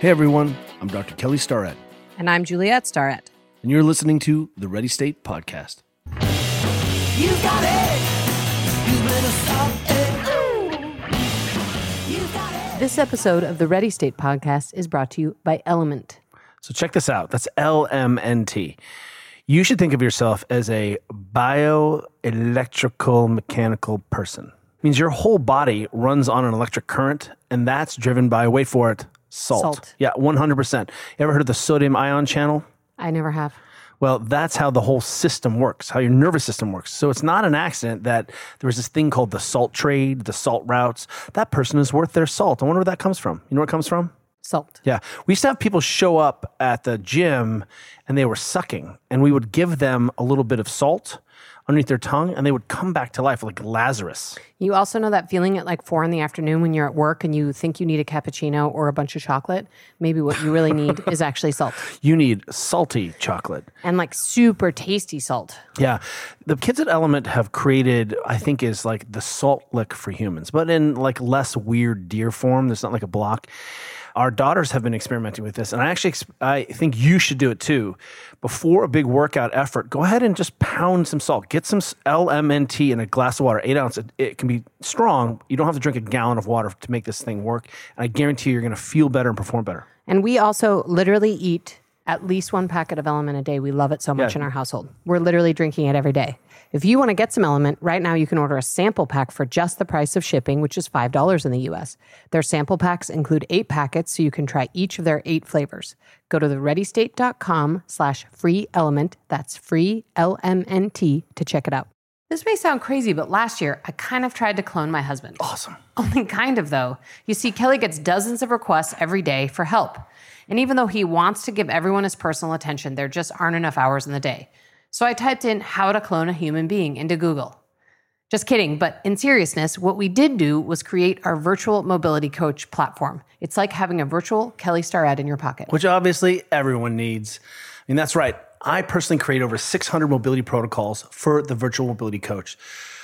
Hey everyone, I'm Dr. Kelly Starrett, And I'm Juliette Starrett. and you're listening to the Ready State Podcast. You got it. You better stop it. You got it. This episode of the Ready State podcast is brought to you by Element. So check this out. That's LMNT. You should think of yourself as a bioelectrical mechanical person. It means your whole body runs on an electric current, and that's driven by, wait for it, salt. Salt. Yeah, 100%. You ever heard of the sodium ion channel? I never have. Well, that's how the whole system works, how your nervous system works. So it's not an accident that there was this thing called the salt trade, the salt routes. That person is worth their salt. I wonder where that comes from. You know where it comes from? Salt. Yeah. We used to have people show up at the gym and they were sucking, and we would give them a little bit of salt underneath their tongue, and they would come back to life like Lazarus. You also know that feeling at like four in the afternoon when you're at work and you think you need a cappuccino or a bunch of chocolate? Maybe what you really need is actually salt You need salty chocolate. and like super tasty salt. Yeah. The kids at Element have created, I think, is like the salt lick for humans, but in like less weird deer form. There's not like a block. Our daughters have been experimenting with this, and I actually I think you should do it too. Before a big workout effort, go ahead and just pound some salt. Get some LMNT in a glass of water, eight ounce. It, can be strong. You don't have to drink a gallon of water to make this thing work. And I guarantee you, you're going to feel better and perform better. And we also literally eat at least one packet of Element a day. We love it so much Yeah. in our household. We're literally drinking it every day. If you want to get some Element, right now you can order a sample pack for just the price of shipping, which is $5 in the US. Their sample packs include eight packets, so you can try each of their eight flavors. Go to thereadystate.com slash free element. That's free L-M-N-T to check it out. This may sound crazy, but last year I kind of tried to clone my husband. Awesome. Only kind of, though. You see, Kelly gets dozens of requests every day for help. And even though he wants to give everyone his personal attention, there just aren't enough hours in the day. So I typed in how to clone a human being into Google. Just kidding, but in seriousness, what we did do was create our virtual mobility coach platform. It's like having a virtual Kelly Starrett in your pocket. which obviously everyone needs. I mean, that's right. I personally create over 600 mobility protocols for the virtual mobility coach.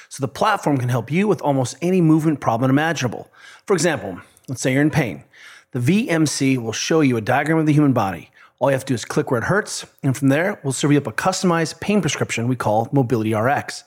So the platform can help you with almost any movement problem imaginable. For example, let's say you're in pain. The VMC will show you a diagram of the human body. All you have to do is click where it hurts, and from there, we'll serve you up a customized pain prescription we call Mobility RX.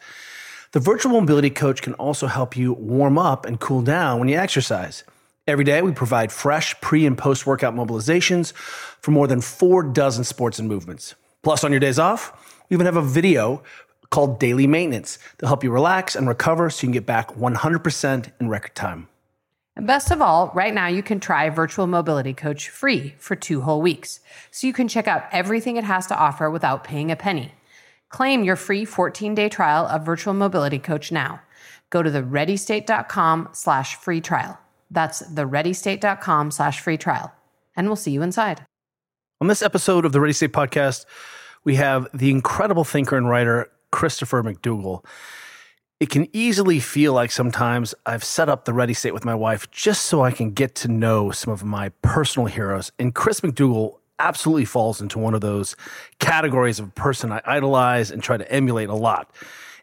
The virtual mobility coach can also help you warm up and cool down when you exercise. Every day, we provide fresh pre and post workout mobilizations for more than four dozen sports and movements. Plus, on your days off, we even have a video called Daily Maintenance to help you relax and recover so you can get back 100% in record time. And best of all, right now you can try Virtual Mobility Coach free for two whole weeks. So you can check out everything it has to offer without paying a penny. Claim your free 14-day trial of Virtual Mobility Coach now. Go to thereadystate.com slash free trial. That's thereadystate.com slash free trial. And we'll see you inside. On this episode of the Ready State Podcast, we have the incredible thinker and writer Christopher McDougall. It can easily feel like sometimes I've set up the Ready State with my wife just so I can get to know some of my personal heroes. And Chris McDougall absolutely falls into one of those categories of a person I idolize and try to emulate a lot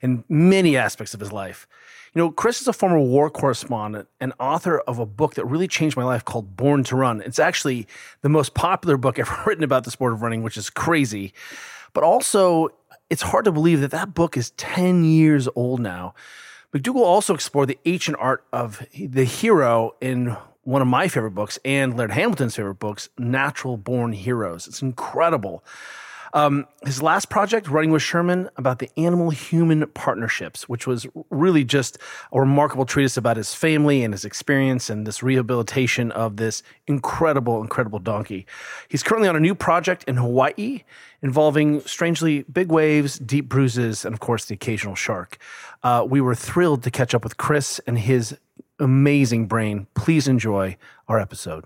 in many aspects of his life. You know, Chris is a former war correspondent and author of a book that really changed my life called Born to Run. It's actually the most popular book ever written about the sport of running, which is crazy. But also, it's hard to believe that that book is 10 years old now. McDougall also explored the ancient art of the hero in one of my favorite books and Laird Hamilton's favorite books, Natural Born Heroes. It's incredible. Um, his last project, Running with Sherman, about the animal human partnerships, which was really just a remarkable treatise about his family and his experience and this rehabilitation of this incredible, incredible donkey. He's currently on a new project in Hawaii involving strangely big waves, deep bruises, and of course, the occasional shark. Uh, we were thrilled to catch up with Chris and his amazing brain. Please enjoy our episode.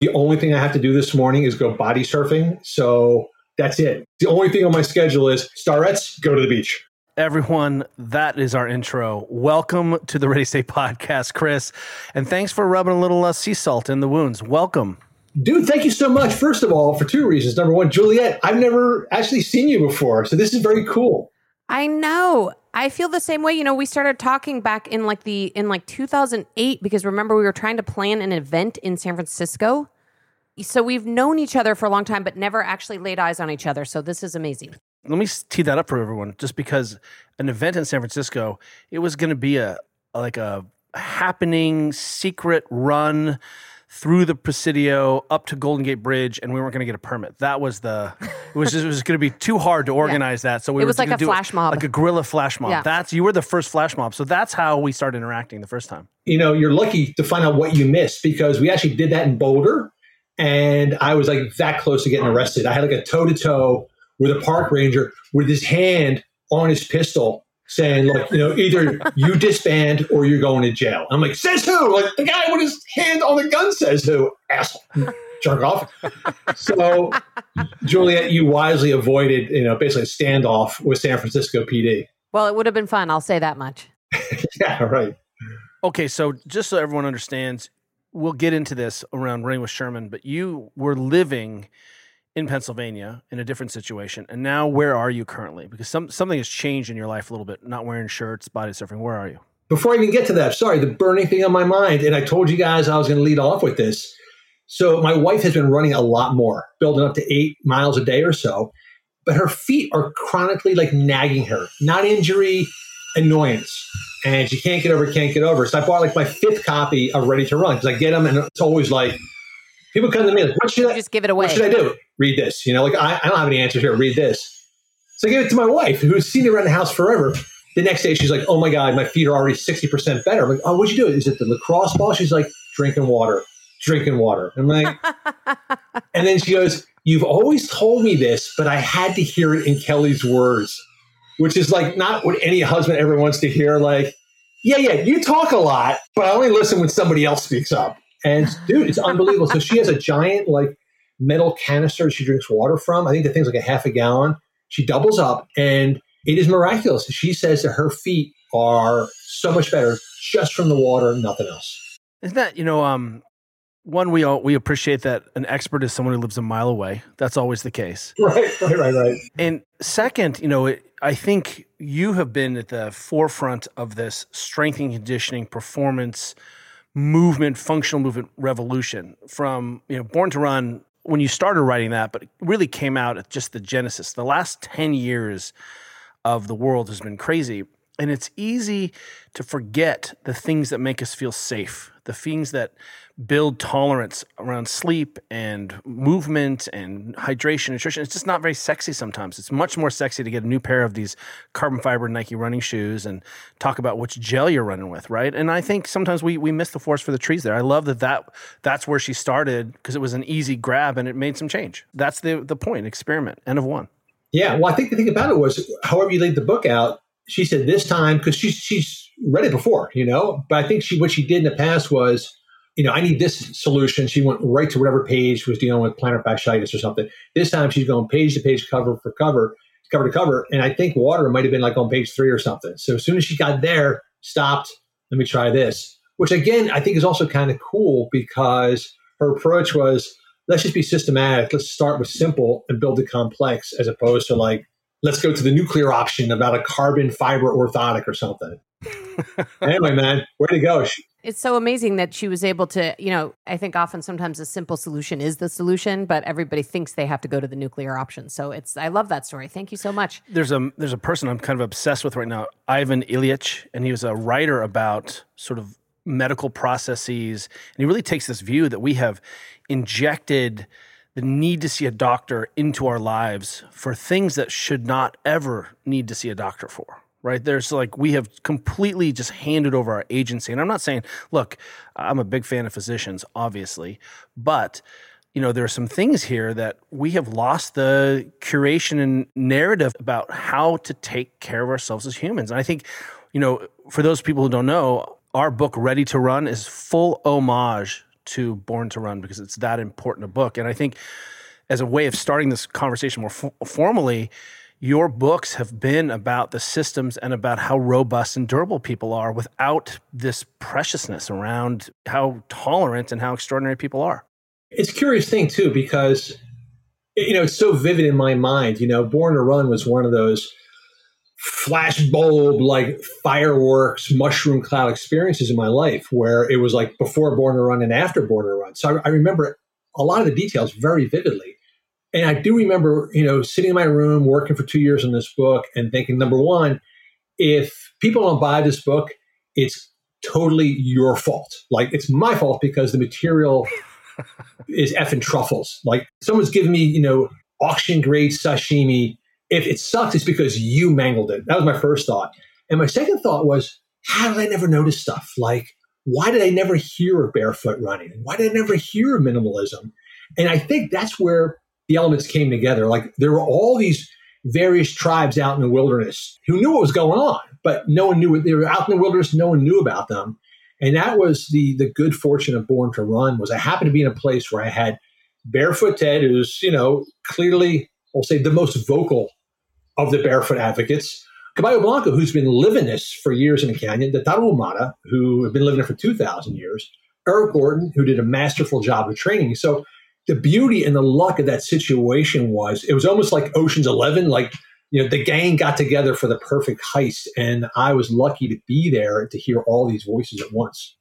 The only thing I have to do this morning is go body surfing. So that's it. The only thing on my schedule is Starretts, go to the beach. Everyone, that is our intro. Welcome to the Ready State Podcast, Chris. And thanks for rubbing a little uh, sea salt in the wounds. Welcome. Dude, thank you so much. First of all, for two reasons. Number one, Juliet, I've never actually seen you before. So this is very cool. I know. I feel the same way. You know, we started talking back in like the in like 2008 because remember we were trying to plan an event in San Francisco. So we've known each other for a long time, but never actually laid eyes on each other. So this is amazing. Let me tee that up for everyone, just because an event in San Francisco, it was going to be a like a happening secret run through the Presidio up to Golden Gate Bridge, and we weren't going to get a permit. That was the. It was just, it was going to be too hard to organize that. So we It were was like gonna a do flash mob. like a guerrilla flash mob. Yeah. That's you were the first flash mob, so that's how we started interacting the first time. you know, you're lucky to find out what you missed because we actually did that in Boulder. And I was like that close to getting arrested. I had like a toe to toe with a park ranger with his hand on his pistol saying, like, you know, either you disband or you're going to jail. I'm like, says who? Like the guy with his hand on the gun says who? Asshole. Jerk off. So, Juliet, you wisely avoided, you know, basically a standoff with San Francisco PD. Well, it would have been fun. I'll say that much. Yeah, right. Okay, so just so everyone understands, we'll get into this around running with Sherman, but you were living in Pennsylvania in a different situation, and now where are you currently? Because some something has changed in your life a little bit. Not wearing shirts, body surfing. Where are you? before I even get to that, sorry, the burning thing on my mind, and I told you guys I was going to lead off with this. So my wife has been running a lot more, building up to eight miles a day or so, but her feet are chronically like nagging her, not injury, annoyance, and she can't get over, can't get over. So I bought like my fifth copy of Ready to Run because I get them, and it's always like people come to me like, "What should I? Just give it away. What should I do? Read this. You know, like I, I don't have any answers here. Read this. So I gave it to my wife, who's seen it around the house forever. The next day, she's like, "Oh my god, my feet are already sixty percent better." I'm like, "Oh, what'd you do? Is it the lacrosse ball?" She's like, "Drinking water, drinking water." I'm like, and then she goes, "You've always told me this, but I had to hear it in Kelly's words, which is like not what any husband ever wants to hear. Like, yeah, yeah, you talk a lot, but I only listen when somebody else speaks up." And dude, it's unbelievable. So she has a giant like metal canister she drinks water from. I think the thing's like a half a gallon. She doubles up and it is miraculous. She says that her feet are so much better just from the water, nothing else. Isn't that you know? Um, one we all we appreciate that an expert is someone who lives a mile away. That's always the case. Right, right, right, right. And second, you know, it, I think you have been at the forefront of this strength and conditioning, performance, movement, functional movement revolution. From you know, Born to Run when you started writing that, but it really came out at just the genesis. The last ten years of the world has been crazy. And it's easy to forget the things that make us feel safe, the things that build tolerance around sleep and movement and hydration, nutrition. It's just not very sexy sometimes. It's much more sexy to get a new pair of these carbon fiber Nike running shoes and talk about which gel you're running with, right? And I think sometimes we we miss the forest for the trees there. I love that, that that's where she started because it was an easy grab and it made some change. That's the the point. Experiment. End of one. Yeah, well, I think the thing about it was, however you laid the book out, she said this time because she's she's read it before, you know. But I think she what she did in the past was, you know, I need this solution. She went right to whatever page was dealing with plantar fasciitis or something. This time she's going page to page, cover for cover, cover to cover, and I think water might have been like on page three or something. So as soon as she got there, stopped. Let me try this, which again I think is also kind of cool because her approach was let's just be systematic. Let's start with simple and build the complex as opposed to like, let's go to the nuclear option about a carbon fiber orthotic or something. anyway, man, way to go. She- It's so amazing that she was able to, you know, I think often sometimes a simple solution is the solution, but everybody thinks they have to go to the nuclear option. So it's, I love that story. Thank you so much. there's a there's a person I'm kind of obsessed with right now, Ivan Illich, and he was a writer about sort of medical processes, and he really takes this view that we have injected the need to see a doctor into our lives for things that should not ever need to see a doctor for. Right? There's like we have completely just handed over our agency. And I'm not saying, look, I'm a big fan of physicians, obviously, but you know, there are some things here that we have lost the curation and narrative about how to take care of ourselves as humans. And I think, you know, for those people who don't know, our book, Ready to Run, is full homage to Born to Run because it's that important a book. And I think as a way of starting this conversation more fo- formally, your books have been about the systems and about how robust and durable people are without this preciousness around how tolerant and how extraordinary people are. it's a curious thing too because you know it's so vivid in my mind. You know, Born to Run was one of those flash bulb like fireworks mushroom cloud experiences in my life where it was like before Born to Run and after Born to Run. So I, I remember a lot of the details very vividly. And I do remember, you know, sitting in my room working for two years on this book and thinking, number one, if people don't buy this book, it's totally your fault. Like it's my fault because the material is effing truffles. Like someone's giving me, you know, auction grade sashimi. If it sucks, it's because you mangled it. That was my first thought. And my second thought was, how did I never notice stuff? Like, why did I never hear of barefoot running? Why did I never hear of minimalism? And I think that's where the elements came together. Like there were all these various tribes out in the wilderness who knew what was going on, but no one knew. They were out in the wilderness, no one knew about them. And that was the the good fortune of Born to Run was I happened to be in a place where I had Barefoot Ted, who's, you know, clearly, I'll say the most vocal of the barefoot advocates. Caballo Blanco, who's been living this for years in the canyon, the Tarahumara, who have been living it for 2,000 years, Eric Orton, who did a masterful job of training. So the beauty and the luck of that situation was it was almost like Ocean's Eleven, like you know the gang got together for the perfect heist, and I was lucky to be there to hear all these voices at once.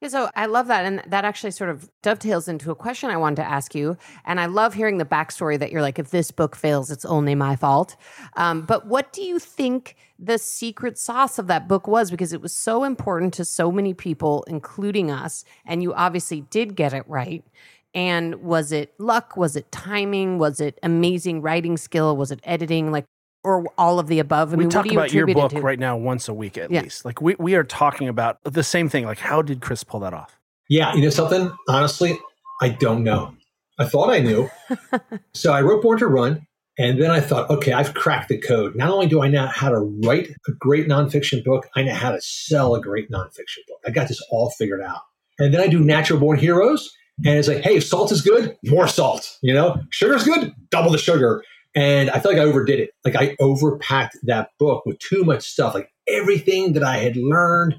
Yeah, so I love that. And that actually sort of dovetails into a question I wanted to ask you. And I love hearing the backstory that you're like, if this book fails, it's only my fault. Um, but what do you think the secret sauce of that book was? Because it was so important to so many people, including us. And you obviously did get it right. And was it luck? Was it timing? Was it amazing writing skill? Was it editing? Like, or all of the above? I we mean, talk what do you about your book to? right now once a week at Yeah. least. Like we, we are talking about the same thing. Like how did Chris pull that off? Yeah, you know something? Honestly, I don't know. I thought I knew. so I wrote Born to Run, and then I thought, okay, I've cracked the code. Not only do I know how to write a great nonfiction book, I know how to sell a great nonfiction book. I got this all figured out. And then I do Natural Born Heroes, and it's like, hey, if salt is good, more salt. You know, sugar's good, double the sugar. And I feel like I overdid it. Like I overpacked that book with too much stuff. Like everything that I had learned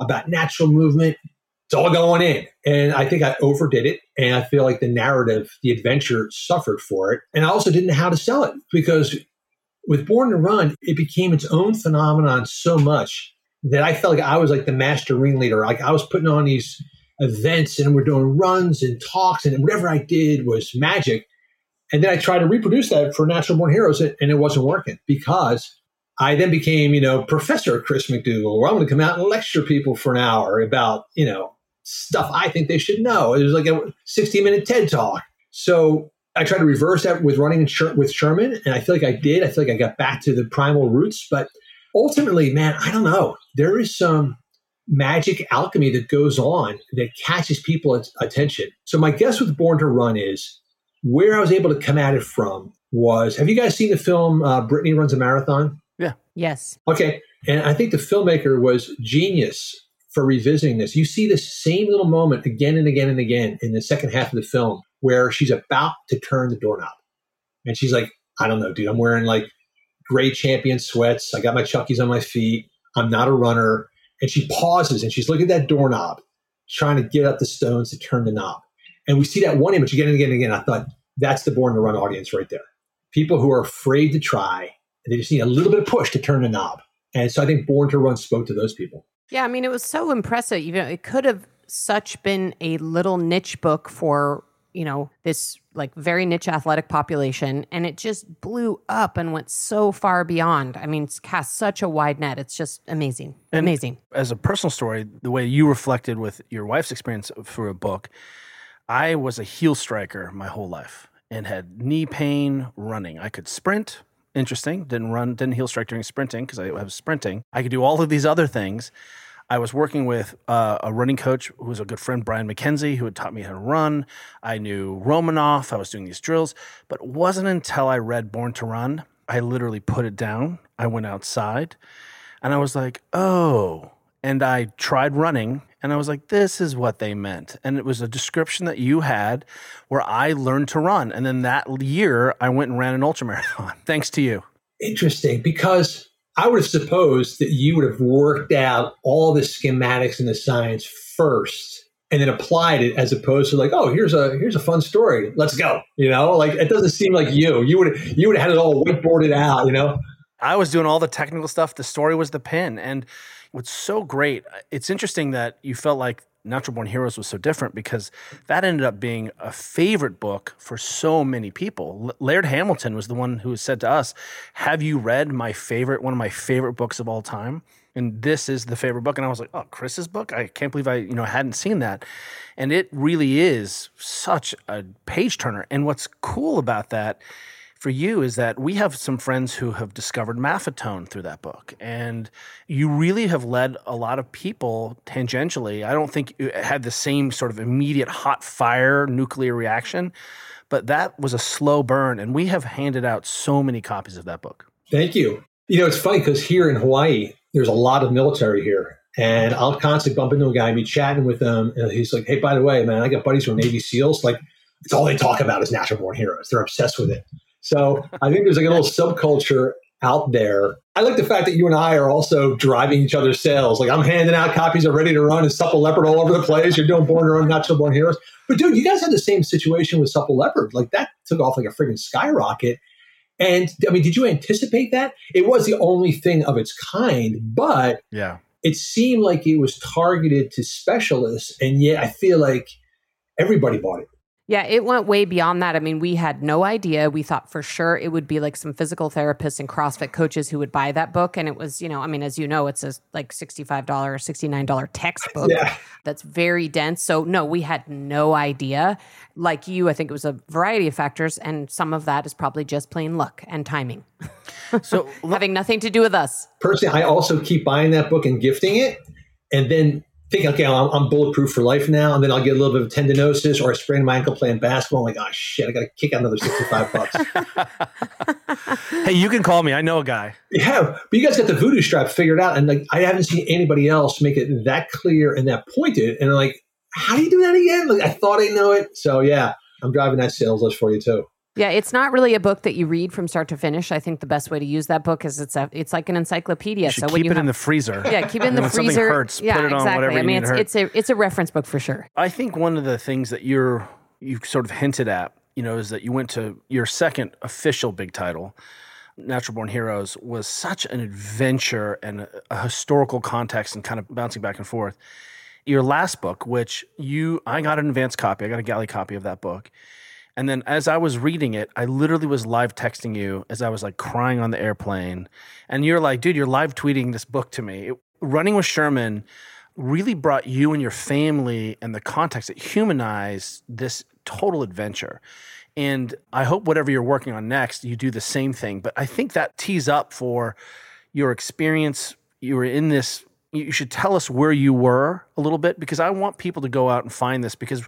about natural movement, it's all going in. And I think I overdid it. And I feel like the narrative, the adventure suffered for it. And I also didn't know how to sell it because with Born to Run, it became its own phenomenon so much that I felt like I was like the master ringleader. Like I was putting on these events and we're doing runs and talks and whatever I did was magic. And then I tried to reproduce that for Natural Born Heroes and it wasn't working because I then became, you know, Professor Chris McDougall, where I'm going to come out and lecture people for an hour about, you know, stuff I think they should know. It was like a 60 minute TED talk. So I tried to reverse that with running with Sherman, and I feel like I did. I feel like I got back to the primal roots. But ultimately, man, I don't know. There is some magic alchemy that goes on that catches people's attention. So my guess with Born to Run is where I was able to come at it from was. Have you guys seen the film uh, Brittany Runs a Marathon? Yeah. Yes. Okay. And I think the filmmaker was genius for revisiting this. You see this same little moment again and again and again in the second half of the film where she's about to turn the doorknob. And she's like, I don't know, dude, I'm wearing like gray champion sweats. I got my Chuckies on my feet. I'm not a runner. And she pauses and she's looking at that doorknob, trying to get up the stones to turn the knob. And we see that one image again and again and again. I thought, that's the Born to Run audience right there. People who are afraid to try, and they just need a little bit of push to turn the knob. And so I think Born to Run spoke to those people. Yeah, I mean, it was so impressive. You know, it could have such been a little niche book for you know this like very niche athletic population, and it just blew up and went so far beyond. I mean, it's cast such a wide net. It's just amazing, And- amazing. As a personal story, the way you reflected with your wife's experience for a book, I was a heel striker my whole life and had knee pain running. I could sprint. Interesting. Didn't run, didn't heel strike during sprinting because I was sprinting. I could do all of these other things. I was working with uh, a running coach who was a good friend, Brian McKenzie, who had taught me how to run. I knew Romanov. I was doing these drills, but it wasn't until I read Born to Run, I literally put it down. I went outside and I was like, oh. And I tried running and I was like, this is what they meant. And it was a description that you had where I learned to run. And then that year, I went and ran an ultramarathon thanks to you. Interesting, because I would have supposed that you would have worked out all the schematics and the science first and then applied it as opposed to like, oh, here's a here's a fun story. Let's go. You know, like it doesn't seem like you. You would you would have had it all whiteboarded out, you know? I was doing all the technical stuff. The story was the pin. And what's so great, uh, it's interesting that you felt like Natural Born Heroes was so different because that ended up being a favorite book for so many people. L- Laird Hamilton was the one who said to us, "Have you read my favorite, one of my favorite books of all time?" And this is the favorite book. And I was like, "Oh, Chris's book? I can't believe I, you know, hadn't seen that." And it really is such a page turner. And what's cool about that for you is that we have some friends who have discovered maffetone through that book and you really have led a lot of people tangentially i don't think it had the same sort of immediate hot fire nuclear reaction but that was a slow burn and we have handed out so many copies of that book Thank you. You know, it's funny because here in Hawaii, there's a lot of military here. And I'll constantly bump into a guy and be chatting with them. And he's like, hey, by the way, man, I got buddies who are Navy SEALs. Like, it's all they talk about is natural born heroes. They're obsessed with it. So I think there's like a little subculture out there. I like the fact that you and I are also driving each other's sales. Like I'm handing out copies of Ready to Run and Supple Leopard all over the place. You're doing Born to Run, Natural Born Heroes. But dude, you guys had the same situation with Supple Leopard. Like that took off like a freaking skyrocket. And I mean, did you anticipate that? It was the only thing of its kind, but yeah it seemed like it was targeted to specialists. And yet I feel like everybody bought it. Yeah, it went way beyond that. I mean, we had no idea. We thought for sure it would be like some physical therapists and CrossFit coaches who would buy that book. And it was, you know, I mean, as you know, it's a like $65 or $69 textbook Yeah. that's very dense. So, no, we had no idea. Like you, I think it was a variety of factors. And some of that is probably just plain luck and timing, so having nothing to do with us. personally, I also keep buying that book and gifting it, and then think, okay, I'm, I'm bulletproof for life now, and then I'll get a little bit of tendinosis or I sprain my ankle playing basketball. I'm like, oh shit, I got to kick out another 65 bucks. hey you can call me i know a guy yeah, but you guys got the voodoo strap figured out, and like I haven't seen anybody else make it that clear and that pointed. And I'm like, how do you do that again? Like I thought I know it. So yeah, I'm driving that sales list for you too. Yeah, it's not really a book that you read from start to finish. I think the best way to use that book is it's a it's like an encyclopedia. so when keep you it have, in the freezer yeah, keep it in the when something freezer. hurts yeah, put it on exactly. whatever I mean, it's it's a it's a reference book for sure. I think one of the things that you're you sort of hinted at, you know, is that you went to your second official big title, Natural Born Heroes, was such an adventure and a, a historical context and kind of bouncing back and forth. Your last book, which you I got an advance copy, I got a galley copy of that book. And then as I was reading it, I literally was live texting you as I was like crying on the airplane. And you're like, dude, you're live tweeting this book to me. It- Running with Sherman really brought you and your family and the context that humanized this total adventure. And I hope whatever you're working on next, you do the same thing. But I think that tees up for your experience. You were in this, you should tell us where you were a little bit because I want people to go out and find this because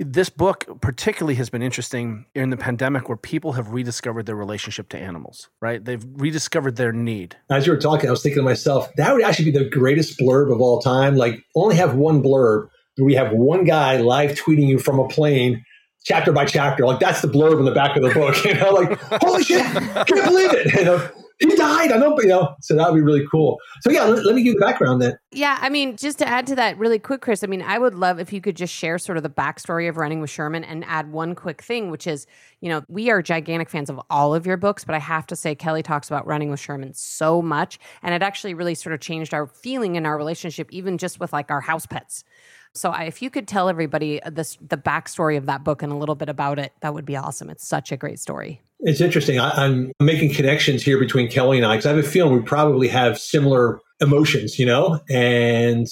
this book particularly has been interesting in the pandemic where people have rediscovered their relationship to animals, right? They've rediscovered their need. As you were talking, I was thinking to myself, that would actually be the greatest blurb of all time. Like, only have one blurb. We have one guy live tweeting you from a plane, chapter by chapter. Like, that's the blurb in the back of the book. You know, like, holy shit, can't believe it. You know, he died. I but, you know, so that would be really cool. So, yeah, let, let me give you the background then. Yeah, I mean, just to add to that really quick, Chris, I mean, I would love if you could just share sort of the backstory of running with Sherman and add one quick thing, which is, you know, we are gigantic fans of all of your books, but I have to say, Kelly talks about running with Sherman so much. And it actually really sort of changed our feeling in our relationship, even just with like our house pets. So I, if you could tell everybody this, the backstory of that book and a little bit about it, that would be awesome. It's such a great story. It's interesting. I, I'm making connections here between Kelly and I because I have a feeling we probably have similar emotions, you know, and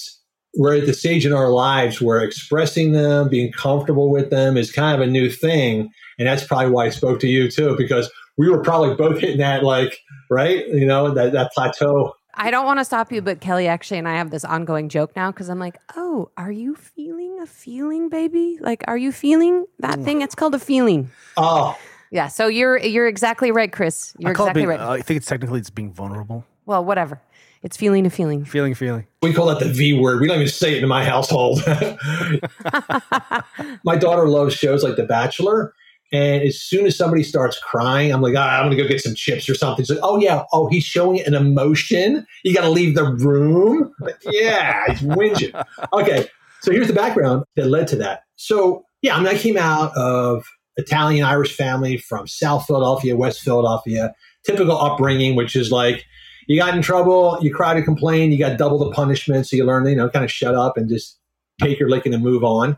we're at the stage in our lives where expressing them, being comfortable with them is kind of a new thing. And that's probably why I spoke to you too, because we were probably both hitting that, like, right, you know, that, that plateau. I don't want to stop you, but Kelly actually and I have this ongoing joke now because I'm like, oh, are you feeling a feeling, baby? Like, are you feeling that thing? It's called a feeling. Oh, Yeah. So you're you're exactly right, Chris. You're I call exactly being, right. Uh, I think it's technically it's being vulnerable. well, whatever. It's feeling a feeling. Feeling, feeling. we call that the V word. We don't even say it in my household. my daughter loves shows like The Bachelor. And as soon as somebody starts crying, I'm like, ah, I'm going to go get some chips or something. She's like, oh, yeah. Oh, he's showing an emotion. You got to leave the room. Yeah, he's whinging. Okay. So here's the background that led to that. So, yeah, I mean, I came out of Italian Irish family from South Philadelphia, West Philadelphia, typical upbringing, which is like, you got in trouble, you cried to complain, you got double the punishment. So you learn, you know, kind of shut up and just take your licking and move on.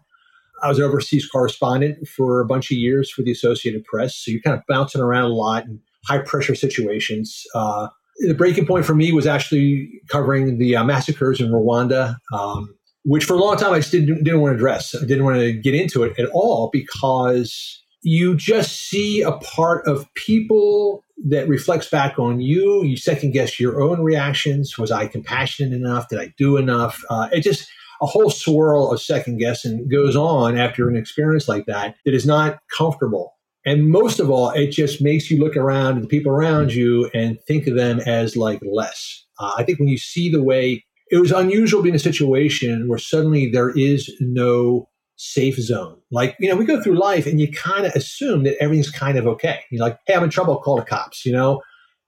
I was an overseas correspondent for a bunch of years for the Associated Press. So you're kind of bouncing around a lot in high pressure situations. Uh, the breaking point for me was actually covering the uh, massacres in Rwanda, um, which for a long time I just didn't, didn't want to address. I didn't want to get into it at all because you just see a part of people that reflects back on you. You second guess your own reactions. Was I compassionate enough? Did I do enough? Uh, it just a whole swirl of second guessing goes on after an experience like that that is not comfortable. And most of all, it just makes you look around at the people around you and think of them as like less. Uh, I think when you see the way it was unusual being in a situation where suddenly there is no safe zone. Like, you know, we go through life and you kind of assume that everything's kind of okay. You're like, hey, I'm in trouble, call the cops. You know,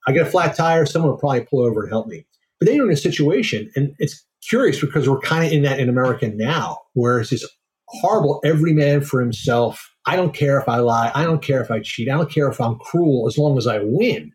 I get a flat tire, someone will probably pull over and help me. But then you're in a situation, and it's curious because we're kind of in that in America now, where it's this horrible every man for himself. I don't care if I lie. I don't care if I cheat. I don't care if I'm cruel as long as I win,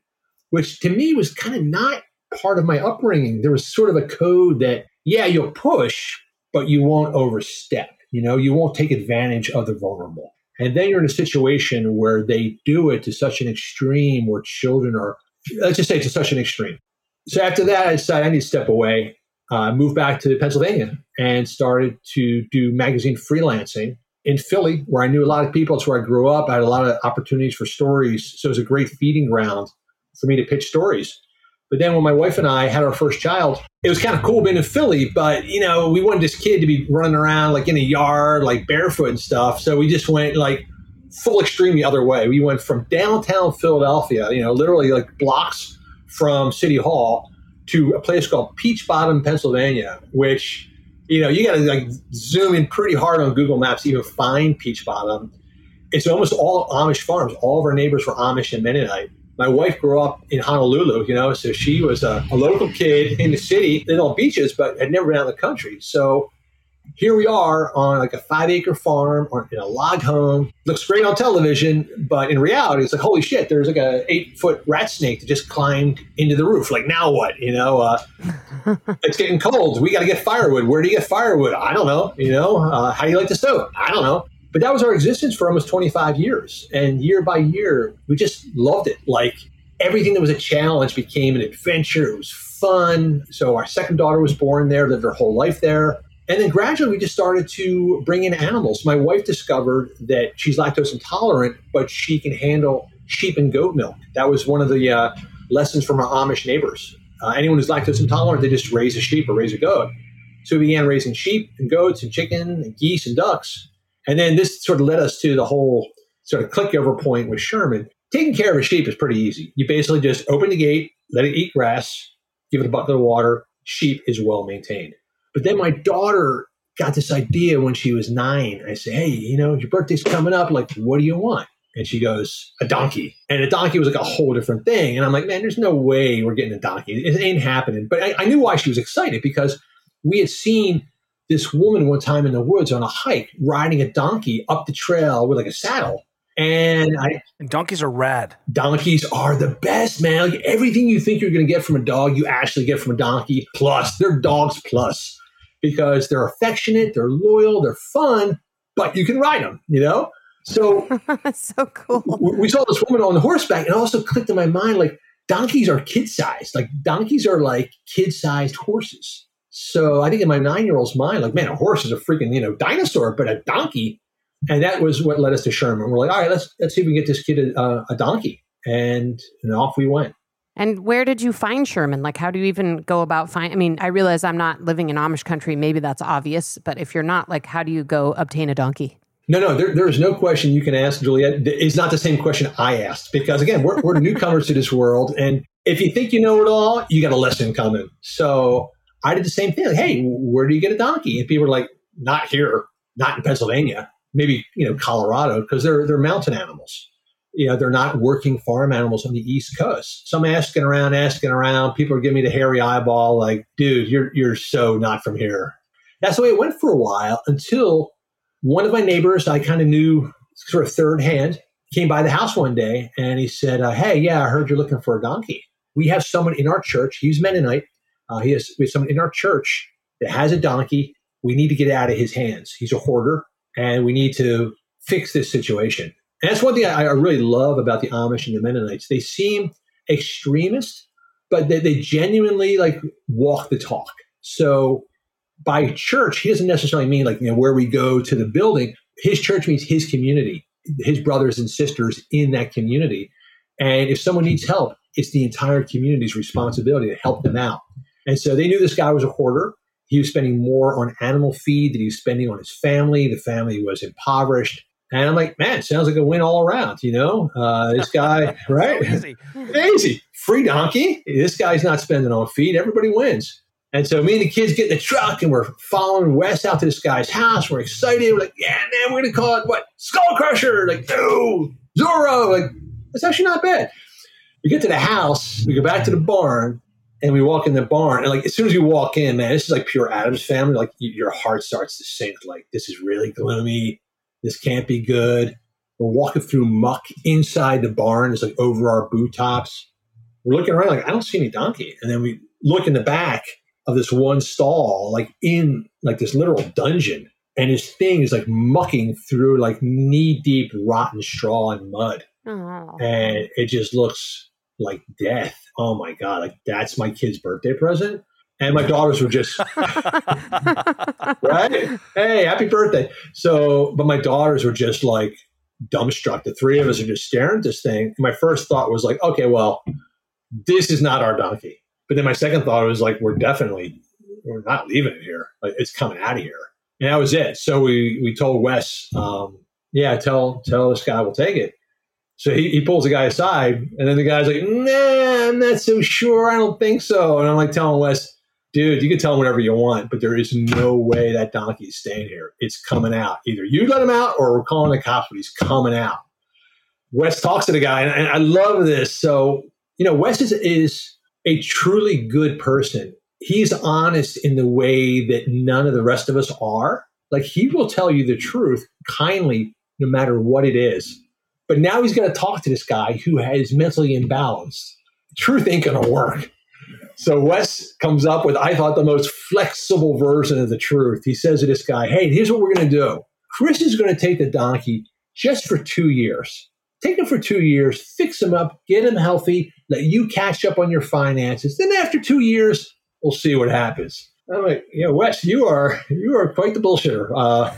which to me was kind of not part of my upbringing. There was sort of a code that, yeah, you'll push, but you won't overstep. You know, you won't take advantage of the vulnerable. And then you're in a situation where they do it to such an extreme where children are, let's just say to such an extreme. So after that, I decided I need to step away, uh, moved back to Pennsylvania and started to do magazine freelancing in Philly, where I knew a lot of people. It's where I grew up. I had a lot of opportunities for stories. So it was a great feeding ground for me to pitch stories. But then when my wife and I had our first child, it was kind of cool being in Philly, but you know, we wanted this kid to be running around like in a yard, like barefoot and stuff. So we just went like full extreme the other way. We went from downtown Philadelphia, you know, literally like blocks from City Hall to a place called Peach Bottom, Pennsylvania, which, you know, you got to like zoom in pretty hard on Google Maps to even find Peach Bottom. It's almost all Amish farms. All of our neighbors were Amish and Mennonite my wife grew up in Honolulu, you know, so she was a, a local kid in the city, all beaches, but had never been out in the country. So here we are on like a five acre farm or in a log home. Looks great on television, but in reality, it's like holy shit. There's like a eight foot rat snake that just climbed into the roof. Like now what? You know, uh, it's getting cold. We got to get firewood. Where do you get firewood? I don't know. You know, uh, how do you like the stove? I don't know. But that was our existence for almost 25 years. And year by year, we just loved it. Like everything that was a challenge became an adventure. It was fun. So our second daughter was born there, lived her whole life there. And then gradually we just started to bring in animals. My wife discovered that she's lactose intolerant, but she can handle sheep and goat milk. That was one of the uh, lessons from our Amish neighbors. Uh, anyone who's lactose intolerant, they just raise a sheep or raise a goat. So we began raising sheep and goats and chicken and geese and ducks. And then this sort of led us to the whole sort of click over point with Sherman. Taking care of a sheep is pretty easy. You basically just open the gate, let it eat grass, give it a bucket of water. Sheep is well maintained. But then my daughter got this idea when she was nine. I said, Hey, you know, your birthday's coming up. Like, what do you want? And she goes, a donkey. And a donkey was like a whole different thing. And I'm like, man, there's no way we're getting a donkey. It ain't happening. But I, I knew why she was excited because we had seen this woman one time in the woods on a hike riding a donkey up the trail with like a saddle. And I And donkeys are rad. donkeys are the best, man. Like everything you think you're going to get from a dog, you actually get from a donkey. Plus, they're dogs plus because they're affectionate, they're loyal, they're fun, but you can ride them, you know? So That's so cool. w- we saw this woman on the horseback and it also clicked in my mind like donkeys are kid sized. Like donkeys are like kid sized horses. So I think in my nine year old's mind, like, man, a horse is a freaking, you know, dinosaur, but a donkey. And that was what led us to Sherman. We're like, all right, let's let's see if we can get this kid a, uh, a donkey. And, and off we went. And where did you find Sherman? Like, how do you even go about find? I mean, I realize I'm not living in Amish country. Maybe that's obvious, but if you're not, like, how do you go obtain a donkey? No, no, there, there is no question you can ask Juliet. It's not the same question I asked because, again, we're, we're newcomers to this world. And if you think you know it all, you got a lesson coming. So I did the same thing. Like, hey, where do you get a donkey? And people were like, not here, not in Pennsylvania, maybe, you know, Colorado, because they're, they're mountain animals. You know, they're not working farm animals on the East Coast. So I'm asking around, asking around. People are giving me the hairy eyeball, like, dude, you're, you're so not from here. That's the way it went for a while until one of my neighbors I kind of knew sort of third hand came by the house one day and he said, uh, Hey, yeah, I heard you're looking for a donkey. We have someone in our church, he's Mennonite. Uh, he has, we have someone in our church that has a donkey we need to get it out of his hands. He's a hoarder, and we need to fix this situation. And that's one thing I, I really love about the Amish and the Mennonites. They seem extremist, but they, they genuinely like walk the talk. So by church, he doesn't necessarily mean like you know where we go to the building. His church means his community, his brothers and sisters in that community. And if someone needs help, it's the entire community's responsibility to help them out. And so they knew this guy was a hoarder. He was spending more on animal feed than he was spending on his family. The family was impoverished. And I'm like, man, sounds like a win all around, you know? Uh, this guy, right? So easy. Easy. Free donkey. This guy's not spending on feed. Everybody wins. And so me and the kids get in the truck and we're following Wes out to this guy's house. We're excited. We're like, yeah, man, we're going to call it what? Skull Crusher. Like, no, Zorro. Like, it's actually not bad. We get to the house, we go back to the barn, and we walk in the barn. And like, as soon as you walk in, man, this is like pure Addams family. Like, your heart starts to sink. Like, this is really gloomy. This can't be good. We're walking through muck inside the barn. It's like over our boot tops. We're looking around like, I don't see any donkey. And then we look in the back of this one stall, like in like this literal dungeon. And his thing is like mucking through like knee deep rotten straw and mud. Oh. And it just looks like death. Oh my God. Like that's my kid's birthday present. And my daughters were just right? Hey, happy birthday. So, but my daughters were just like dumbstruck. The three of us are just staring at this thing. And my first thought was like, okay, well, this is not our donkey. But then my second thought was like, we're definitely we're not leaving it here. Like it's coming out of here. And that was it. So we we told Wes, um, yeah, tell tell this guy we'll take it. So he, he pulls the guy aside, and then the guy's like, nah, I'm not so sure. I don't think so. And I'm like telling Wes, dude, you can tell him whatever you want, but there is no way that donkey is staying here. It's coming out. Either you let him out or we're calling the cops, but he's coming out. Wes talks to the guy, and, and I love this. So, you know, Wes is, is a truly good person. He's honest in the way that none of the rest of us are. Like, he will tell you the truth kindly, no matter what it is. But now he's going to talk to this guy who is mentally imbalanced. Truth ain't going to work. So Wes comes up with, I thought, the most flexible version of the truth. He says to this guy, Hey, here's what we're going to do. Chris is going to take the donkey just for two years. Take him for two years, fix him up, get him healthy, let you catch up on your finances. Then after two years, we'll see what happens. I'm like, yeah, Wes, you are you are quite the bullshitter. Uh,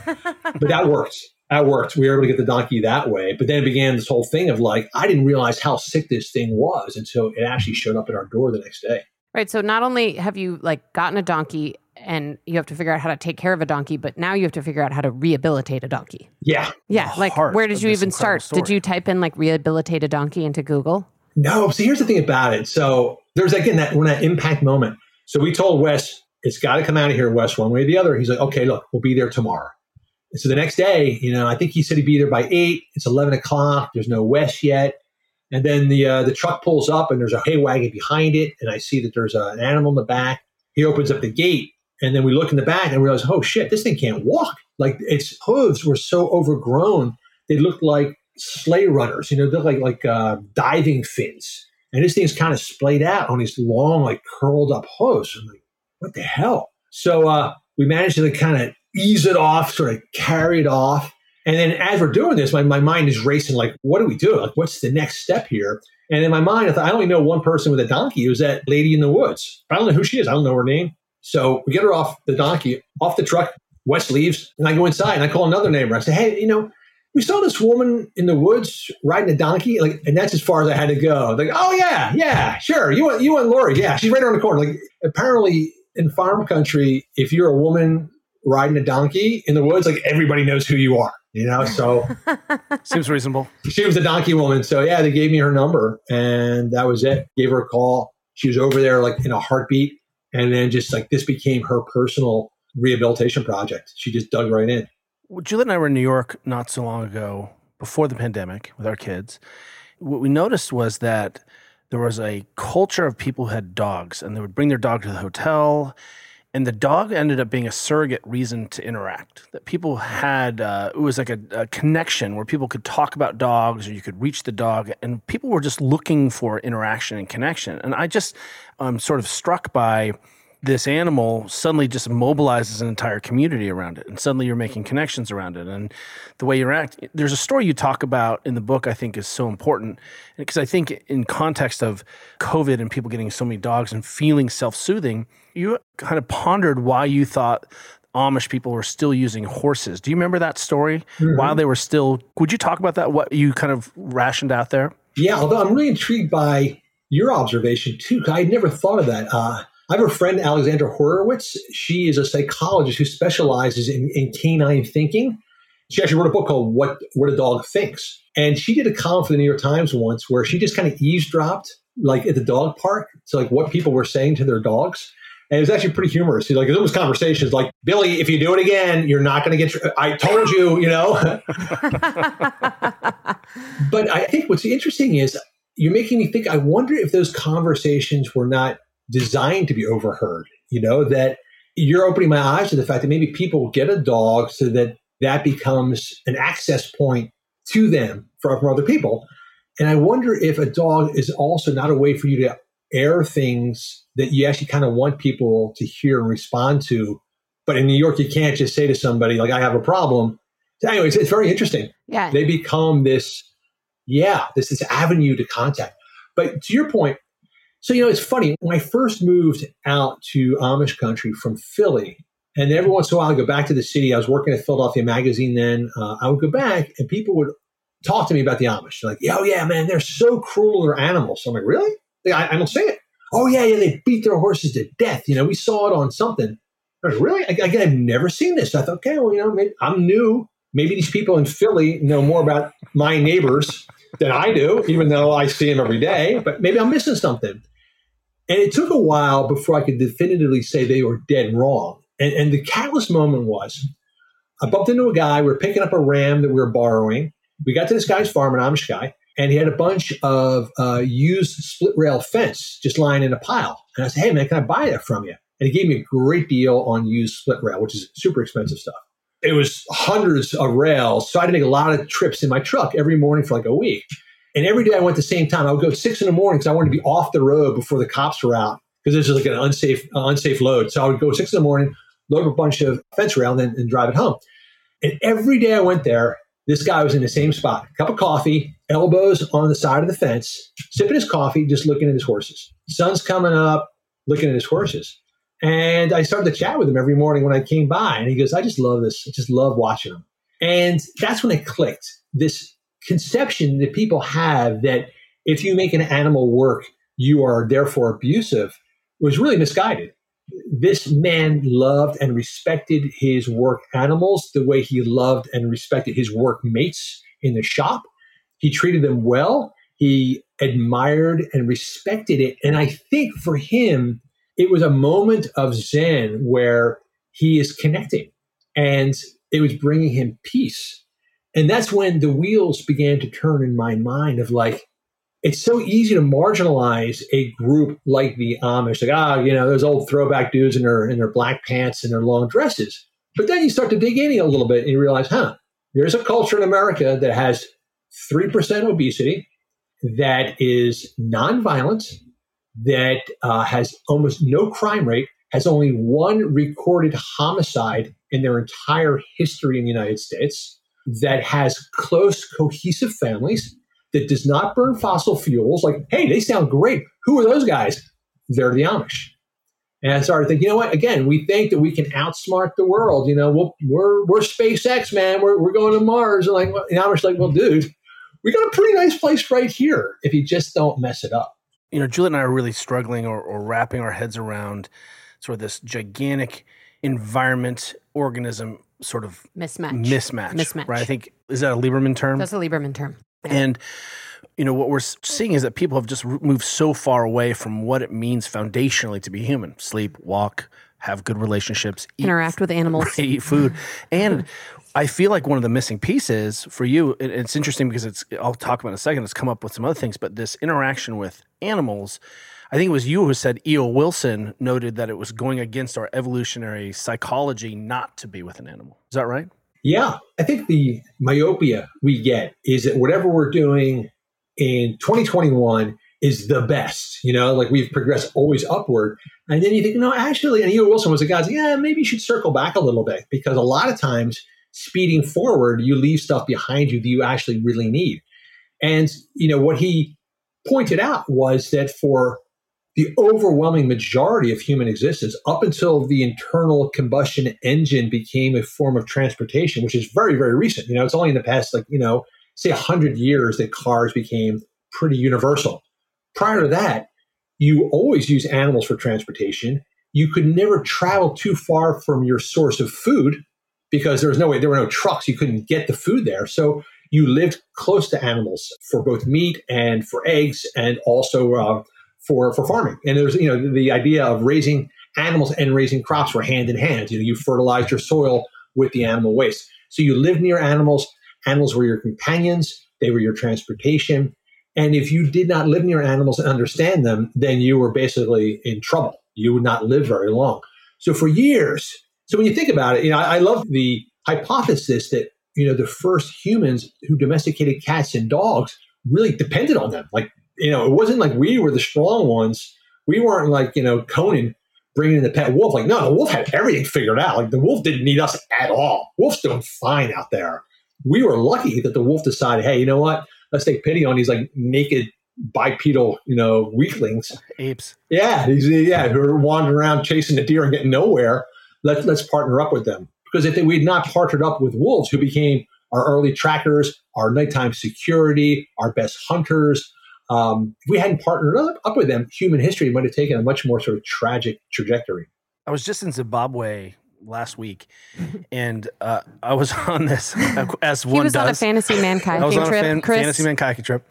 but that worked. That worked. We were able to get the donkey that way. But then it began this whole thing of like, I didn't realize how sick this thing was until it actually showed up at our door the next day. Right. So not only have you like gotten a donkey and you have to figure out how to take care of a donkey, but now you have to figure out how to rehabilitate a donkey. Yeah. Yeah. Like where did you even incredible start? Did you type in like rehabilitate a donkey into Google? No, so here's the thing about it. So there's again that when that impact moment. So we told Wes, it's got to come out of here, Wes, one way or the other. He's like, okay, look, we'll be there tomorrow. So the next day, you know, I think he said he'd be there by eight. It's eleven o'clock. There's no Wes yet. And then the uh, the truck pulls up, and there's a hay wagon behind it, and I see that there's a, an animal in the back. He opens up the gate, and then we look in the back and realize, oh shit, this thing can't walk. Like its hooves were so overgrown, they looked like sleigh runners. You know, they're like like uh, diving fins. And this thing's kind of splayed out on these long, like curled up hooves. I'm like, what the hell? So uh, we managed to kind of ease it off, sort of carry it off. And then as we're doing this, my, my mind is racing, like, what do we do? Like, what's the next step here? And in my mind, I thought, I only know one person with a donkey. It was that lady in the woods. I don't know who she is. I don't know her name. So we get her off the donkey, off the truck. Wes leaves, and I go inside and I call another neighbor. I say, hey, you know, we saw this woman in the woods riding a donkey, like, and that's as far as I had to go. Like, oh yeah, yeah, sure. You want you want Lori? Yeah, she's right around the corner. Like, apparently in farm country, if you're a woman riding a donkey in the woods, like everybody knows who you are. You know, so Seems reasonable. she was a donkey woman. So yeah, they gave me her number, and that was it. Gave her a call. She was over there like in a heartbeat, and then just like this became her personal rehabilitation project. She just dug right in. Well, Juliet and I were in New York not so long ago, before the pandemic, with our kids. What we noticed was that there was a culture of people who had dogs, and they would bring their dog to the hotel, and the dog ended up being a surrogate reason to interact. That people had, uh, it was like a, a connection where people could talk about dogs, or you could reach the dog, and people were just looking for interaction and connection. And I just, I'm sort of struck by this animal suddenly just mobilizes an entire community around it and suddenly you're making connections around it. And the way you act there's a story you talk about in the book i think is so important because i think in context of covid and people getting so many dogs and feeling self-soothing you kind of pondered why you thought amish people were still using horses. Do you remember that story while they were still would you talk about that what you kind of rationed out there? Yeah, although I'm really intrigued by your observation too, I never thought of that. Uh, I have a friend, Alexandra Horowitz. She is a psychologist who specializes in, in canine thinking. She actually wrote a book called "What What a Dog Thinks," and she did a column for the New York Times once where she just kind of eavesdropped, like at the dog park, to like what people were saying to their dogs. And it was actually pretty humorous. He's like it was conversations like, "Billy, if you do it again, you're not going to get. Tr- I told you, you know." but I think what's interesting is you're making me think. I wonder if those conversations were not designed to be overheard. You know that you're opening my eyes to the fact that maybe people get a dog so that that becomes an access point to them from, from other people. And I wonder if a dog is also not a way for you to air things that you actually kind of want people to hear and respond to. But in New York, you can't just say to somebody like, "I have a problem." So anyways, it's very interesting Yeah. they become this yeah this this avenue to contact but to your point so you know it's funny. When i first moved out to amish country from philly and every once in a while I'd go back to the city. I was working at philadelphia magazine then. Uh, i would go back and people would talk to me about the amish. They're like oh yeah man they're so cruel to their animals. So i'm like really? Like, I, I don't say it. Oh yeah yeah they beat their horses to death. You know we saw it on something. I was, really? I, again i've never seen this. I thought okay well you know maybe i'm new. Maybe these people in Philly know more about my neighbors than I do, even though I see them every day, but maybe I'm missing something. And it took a while before I could definitively say they were dead wrong. And, and the catalyst moment was I bumped into a guy, we were picking up a ram that we were borrowing. We got to this guy's farm, an Amish guy, and he had a bunch of uh, used split rail fence just lying in a pile. And I said, Hey, man, can I buy that from you? And he gave me a great deal on used split rail, which is super expensive stuff it was hundreds of rails. So I had to make a lot of trips in my truck every morning for like a week. And every day I went the same time. I would go at six in the morning because I wanted to be off the road before the cops were out because this is like an unsafe, uh, unsafe load. So I would go six in the morning, load up a bunch of fence rail, and then and drive it home. And every day I went there, this guy was in the same spot, cup of coffee, elbows on the side of the fence, sipping his coffee, just looking at his horses. Sun's coming up, looking at his horses. And I started to chat with him every morning when I came by. And he goes, I just love this. I just love watching them. And that's when it clicked this conception that people have that if you make an animal work, you are therefore abusive was really misguided. This man loved and respected his work animals the way he loved and respected his work mates in the shop. He treated them well. He admired and respected it. And I think for him, it was a moment of Zen where he is connecting and it was bringing him peace. And that's when the wheels began to turn in my mind of like, it's so easy to marginalize a group like the Amish, like, ah, you know, those old throwback dudes in their in their black pants and their long dresses. But then you start to dig in a little bit and you realize, huh, there's a culture in America that has 3% obesity, that is nonviolent, that uh, has almost no crime rate, has only one recorded homicide in their entire history in the United States, that has close, cohesive families, that does not burn fossil fuels. Like, hey, they sound great. Who are those guys? They're the Amish. And I started thinking, you know what? Again, we think that we can outsmart the world. You know, we'll, we're we're SpaceX, man. We're, we're going to Mars. And like, the Amish, like, well, dude, we got a pretty nice place right here if you just don't mess it up. you know, Juliet and I are really struggling or, or wrapping our heads around sort of this gigantic environment organism sort of Mismatch. mismatch. Mismatch. Right. I think, is that a Lieberman term? That's a Lieberman term. And you know what we're seeing is that people have just moved so far away from what it means foundationally to be human: sleep, walk, have good relationships, eat, Interact with animals. eat food, and I feel like one of the missing pieces for you. it- It's interesting because it's. I'll talk about in a second. It's come up with some other things, but this interaction with animals. I think it was you who said E.O. Wilson noted that it was going against our evolutionary psychology not to be with an animal. Is that right? Yeah, I think the myopia we get is that whatever we're doing in 2021 is the best. You know, like we've progressed always upward. And then you think, no, actually, and E.O. Wilson was a guy, yeah, maybe you should circle back a little bit because a lot of times speeding forward, you leave stuff behind you that you actually really need. And, you know, what he pointed out was that for the overwhelming majority of human existence, up until the internal combustion engine became a form of transportation, which is very, very recent. You know, it's only in the past, like, you know, say 100 years that cars became pretty universal. Prior to that, you always use animals for transportation. You could never travel too far from your source of food because there was no way, there were no trucks. You couldn't get the food there. So you lived close to animals for both meat and for eggs and also uh, for, for farming. And there's, you know, the idea of raising animals and raising crops were hand in hand. You know, you fertilized your soil with the animal waste. So you lived near animals. Animals were your companions. They were your transportation. And if you did not live near animals and understand them, then you were basically in trouble. You would not live very long. So for years, so when you think about it, you know, I, I love the hypothesis that, you know, the first humans who domesticated cats and dogs really depended on them. Like, you know, it wasn't like we were the strong ones. We weren't like, you know, Conan bringing in the pet wolf. Like, no, the wolf had everything figured out. Like, the wolf didn't need us at all. Wolf's doing fine out there. We were lucky that the wolf decided, hey, you know what? Let's take pity on these like naked bipedal, you know, weaklings. Apes. Yeah, these yeah, who are wandering around chasing the deer and getting nowhere. Let, let's partner up with them. Because if we'd not partnered up with wolves, who became our early trackers, our nighttime security, our best hunters, um, if we hadn't partnered up, up with them, human history might have taken a much more sort of tragic trajectory. I was just in Zimbabwe last week, and uh, I was on this as one He was does. on a fantasy man I was kayaking on a trip, fan- Chris. fantasy man kayaking trip.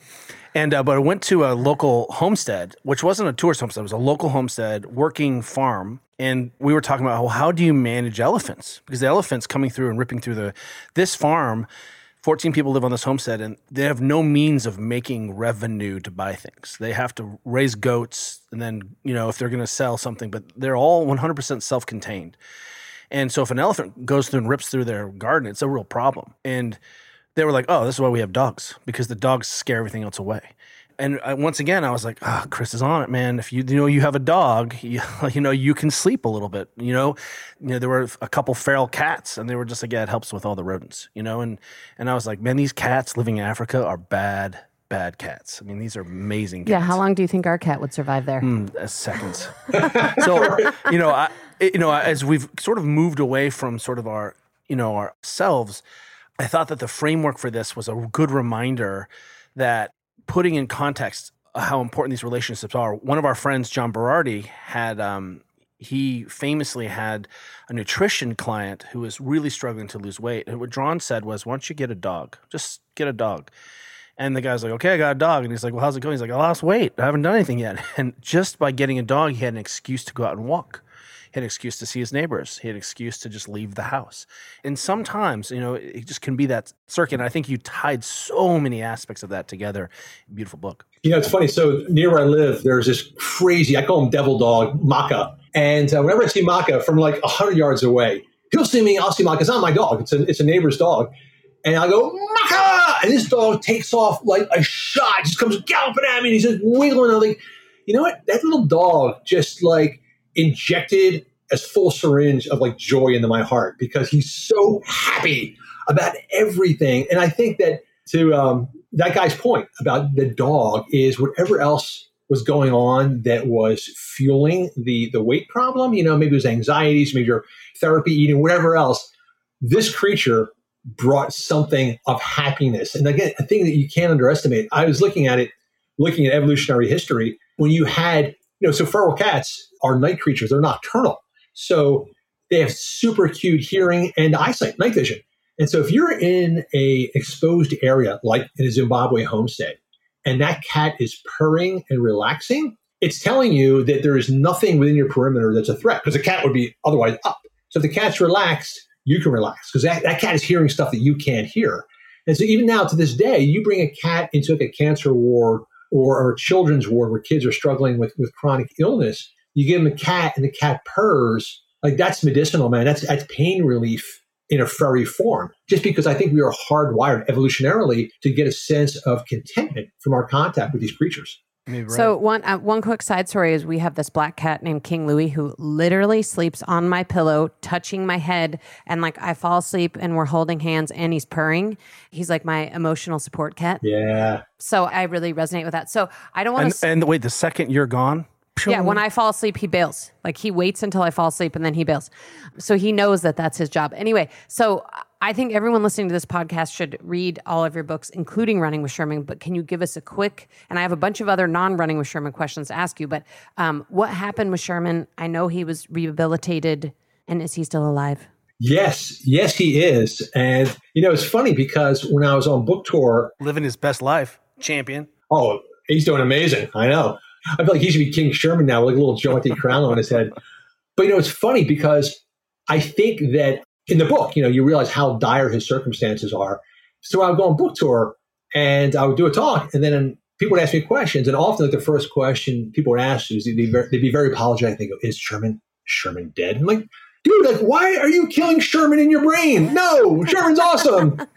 And uh, but I went to a local homestead, which wasn't a tourist homestead; it was a local homestead, working farm. And we were talking about well, how do you manage elephants? Because the elephants coming through and ripping through the this farm. 14 people live on this homestead and they have no means of making revenue to buy things. They have to raise goats and then, you know, if they're going to sell something, but they're all 100% self contained. And so if an elephant goes through and rips through their garden, it's a real problem. And they were like, "Oh, this is why we have dogs because the dogs scare everything else away." And I, once again, I was like, "Ah, Chris is on it, man. If you you know you have a dog, you, you know you can sleep a little bit. You know, you know there were a couple feral cats, and they were just like, yeah, it helps with all the rodents. You know, and and I was like, man, these cats living in Africa are bad, bad cats. I mean, these are amazing. Cats. yeah, how long do you think our cat would survive there? Mm, seconds. so you know, I, you know, as we've sort of moved away from sort of our, you know, ourselves, I thought that the framework for this was a good reminder that putting in context how important these relationships are. One of our friends, John Berardi, had um, he famously had a nutrition client who was really struggling to lose weight. And what John said was, "Why don't you get a dog? Just get a dog." And the guy's like, okay, I got a dog. And he's like, well, how's it going? He's like, I lost weight. I haven't done anything yet. And just by getting a dog, he had an excuse to go out and walk. He had an excuse to see his neighbors. He had an excuse to just leave the house. And sometimes, you know, it just can be that circuit. And I think you tied so many aspects of that together. Beautiful book. You know, it's funny. So near where I live, there's this crazy, I call him devil dog, Maka. And uh, whenever I see Maka from like 100 yards away, he'll see me, I'll see Maka. It's not my dog, it's a, it's a neighbor's dog. And I go, Maka! And this dog takes off like a shot, just comes galloping at me, and he's just wiggling. I'm like, you know what? That little dog just like injected as full syringe of like joy into my heart because he's so happy about everything. And I think that to um, that guy's point about the dog is whatever else was going on that was fueling the the weight problem. You know, maybe it was anxieties, maybe your therapy, eating, whatever else. This creature brought something of happiness, and again, a thing that you can't underestimate. I was looking at it, looking at evolutionary history when you had you know, so feral cats are night creatures; they're nocturnal, so they have super acute hearing and eyesight, night vision. And so if you're in a exposed area like in a Zimbabwe homestead and that cat is purring and relaxing, it's telling you that there is nothing within your perimeter that's a threat because the cat would be otherwise up. So if the cat's relaxed, you can relax because that, that cat is hearing stuff that you can't hear. And so even now to this day, you bring a cat into like a cancer ward or, a children's ward where kids are struggling with, with chronic illness, you give them a cat and the cat purrs, like that's medicinal, man. That's that's pain relief in a furry form. Just because I think we are hardwired evolutionarily to get a sense of contentment from our contact with these creatures. Maybe right. So one uh, one quick side story is we have this black cat named King Louis who literally sleeps on my pillow, touching my head, and like I fall asleep and we're holding hands and he's purring. He's like my emotional support cat. Yeah. So I really resonate with that. So I don't want and, to. and wait, the second you're gone, Yeah, when I fall asleep, he bails. Like he waits until I fall asleep and then he bails. So he knows that that's his job. Anyway, so I think everyone listening to this podcast should read all of your books, including Running with Sherman. But can you give us a quick, and I have a bunch of other non Running with Sherman questions to ask you, but um, what happened with Sherman? I know he was rehabilitated, and is he still alive? Yes, yes, he is. And you know, it's funny because when I was on book tour, living his best life, champion. oh, he's doing amazing. I know. I feel like he should be King Sherman now with like a little jaunty crown on his head. But you know, it's funny because I think that in the book, you know, you realize how dire his circumstances are. So I would go on book tour and I would do a talk, and then people would ask me questions, and often like the first question people would ask is they'd be very, they'd be very apologetic. They go, "Is Sherman Sherman dead?" I'm like, dude, like, why are you killing Sherman in your brain? No, Sherman's awesome.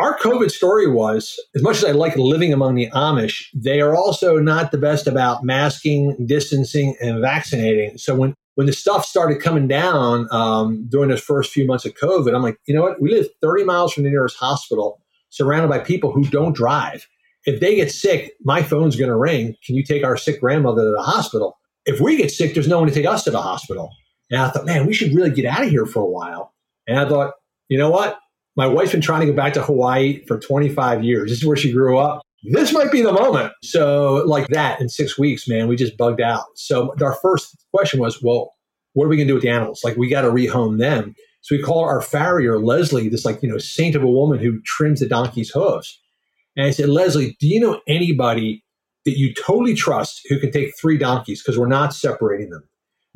Our COVID story was, as much as I like living among the Amish, they are also not the best about masking, distancing, and vaccinating. So when when the stuff started coming down um, during those first few months of COVID, I'm like, you know what? We live 30 miles from the nearest hospital, surrounded by people who don't drive. If they get sick, my phone's going to ring. Can you take our sick grandmother to the hospital? If we get sick, there's no one to take us to the hospital. And I thought, man, we should really get out of here for a while. And I thought, you know what? My wife's been trying to go back to Hawaii for 25 years. This is where she grew up. This might be the moment. So, like that, in six weeks, man, we just bugged out. So, our first question was, well, what are we going to do with the animals? Like, we got to rehome them. So, we call our farrier, Leslie, this, like, you know, saint of a woman who trims the donkey's hooves. And I said, Leslie, do you know anybody that you totally trust who can take three donkeys? Because we're not separating them.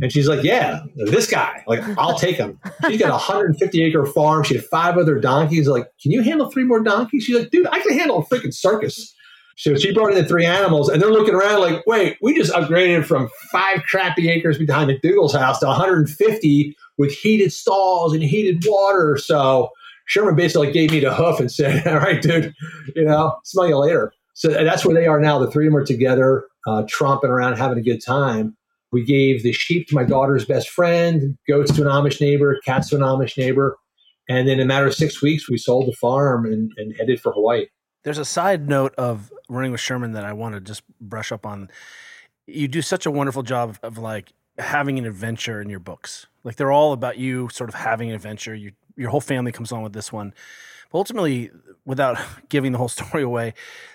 And she's like, Yeah, this guy. Like, I'll take him. She's got a 150 acre farm. She had five other donkeys. Like, can you handle three more donkeys? She's like, Dude, I can handle a freaking circus. So she brought in the three animals, and they're looking around like, Wait, we just upgraded from five crappy acres behind McDougall's house to 150 with heated stalls and heated water. So Sherman basically gave me the hoof and said, All right, dude, you know, smell you later. So that's where they are now. The three of them are together, uh, tromping around, having a good time. We gave the sheep to my daughter's best friend, goats to an Amish neighbor, cats to an Amish neighbor. And then in a matter of six weeks, we sold the farm and, and headed for Hawaii. There's a side note of running with Sherman that I want to just brush up on. You do such a wonderful job of, of like having an adventure in your books. Like they're all about you sort of having an adventure. You, your whole family comes on with this one. Ultimately, without giving the whole story away,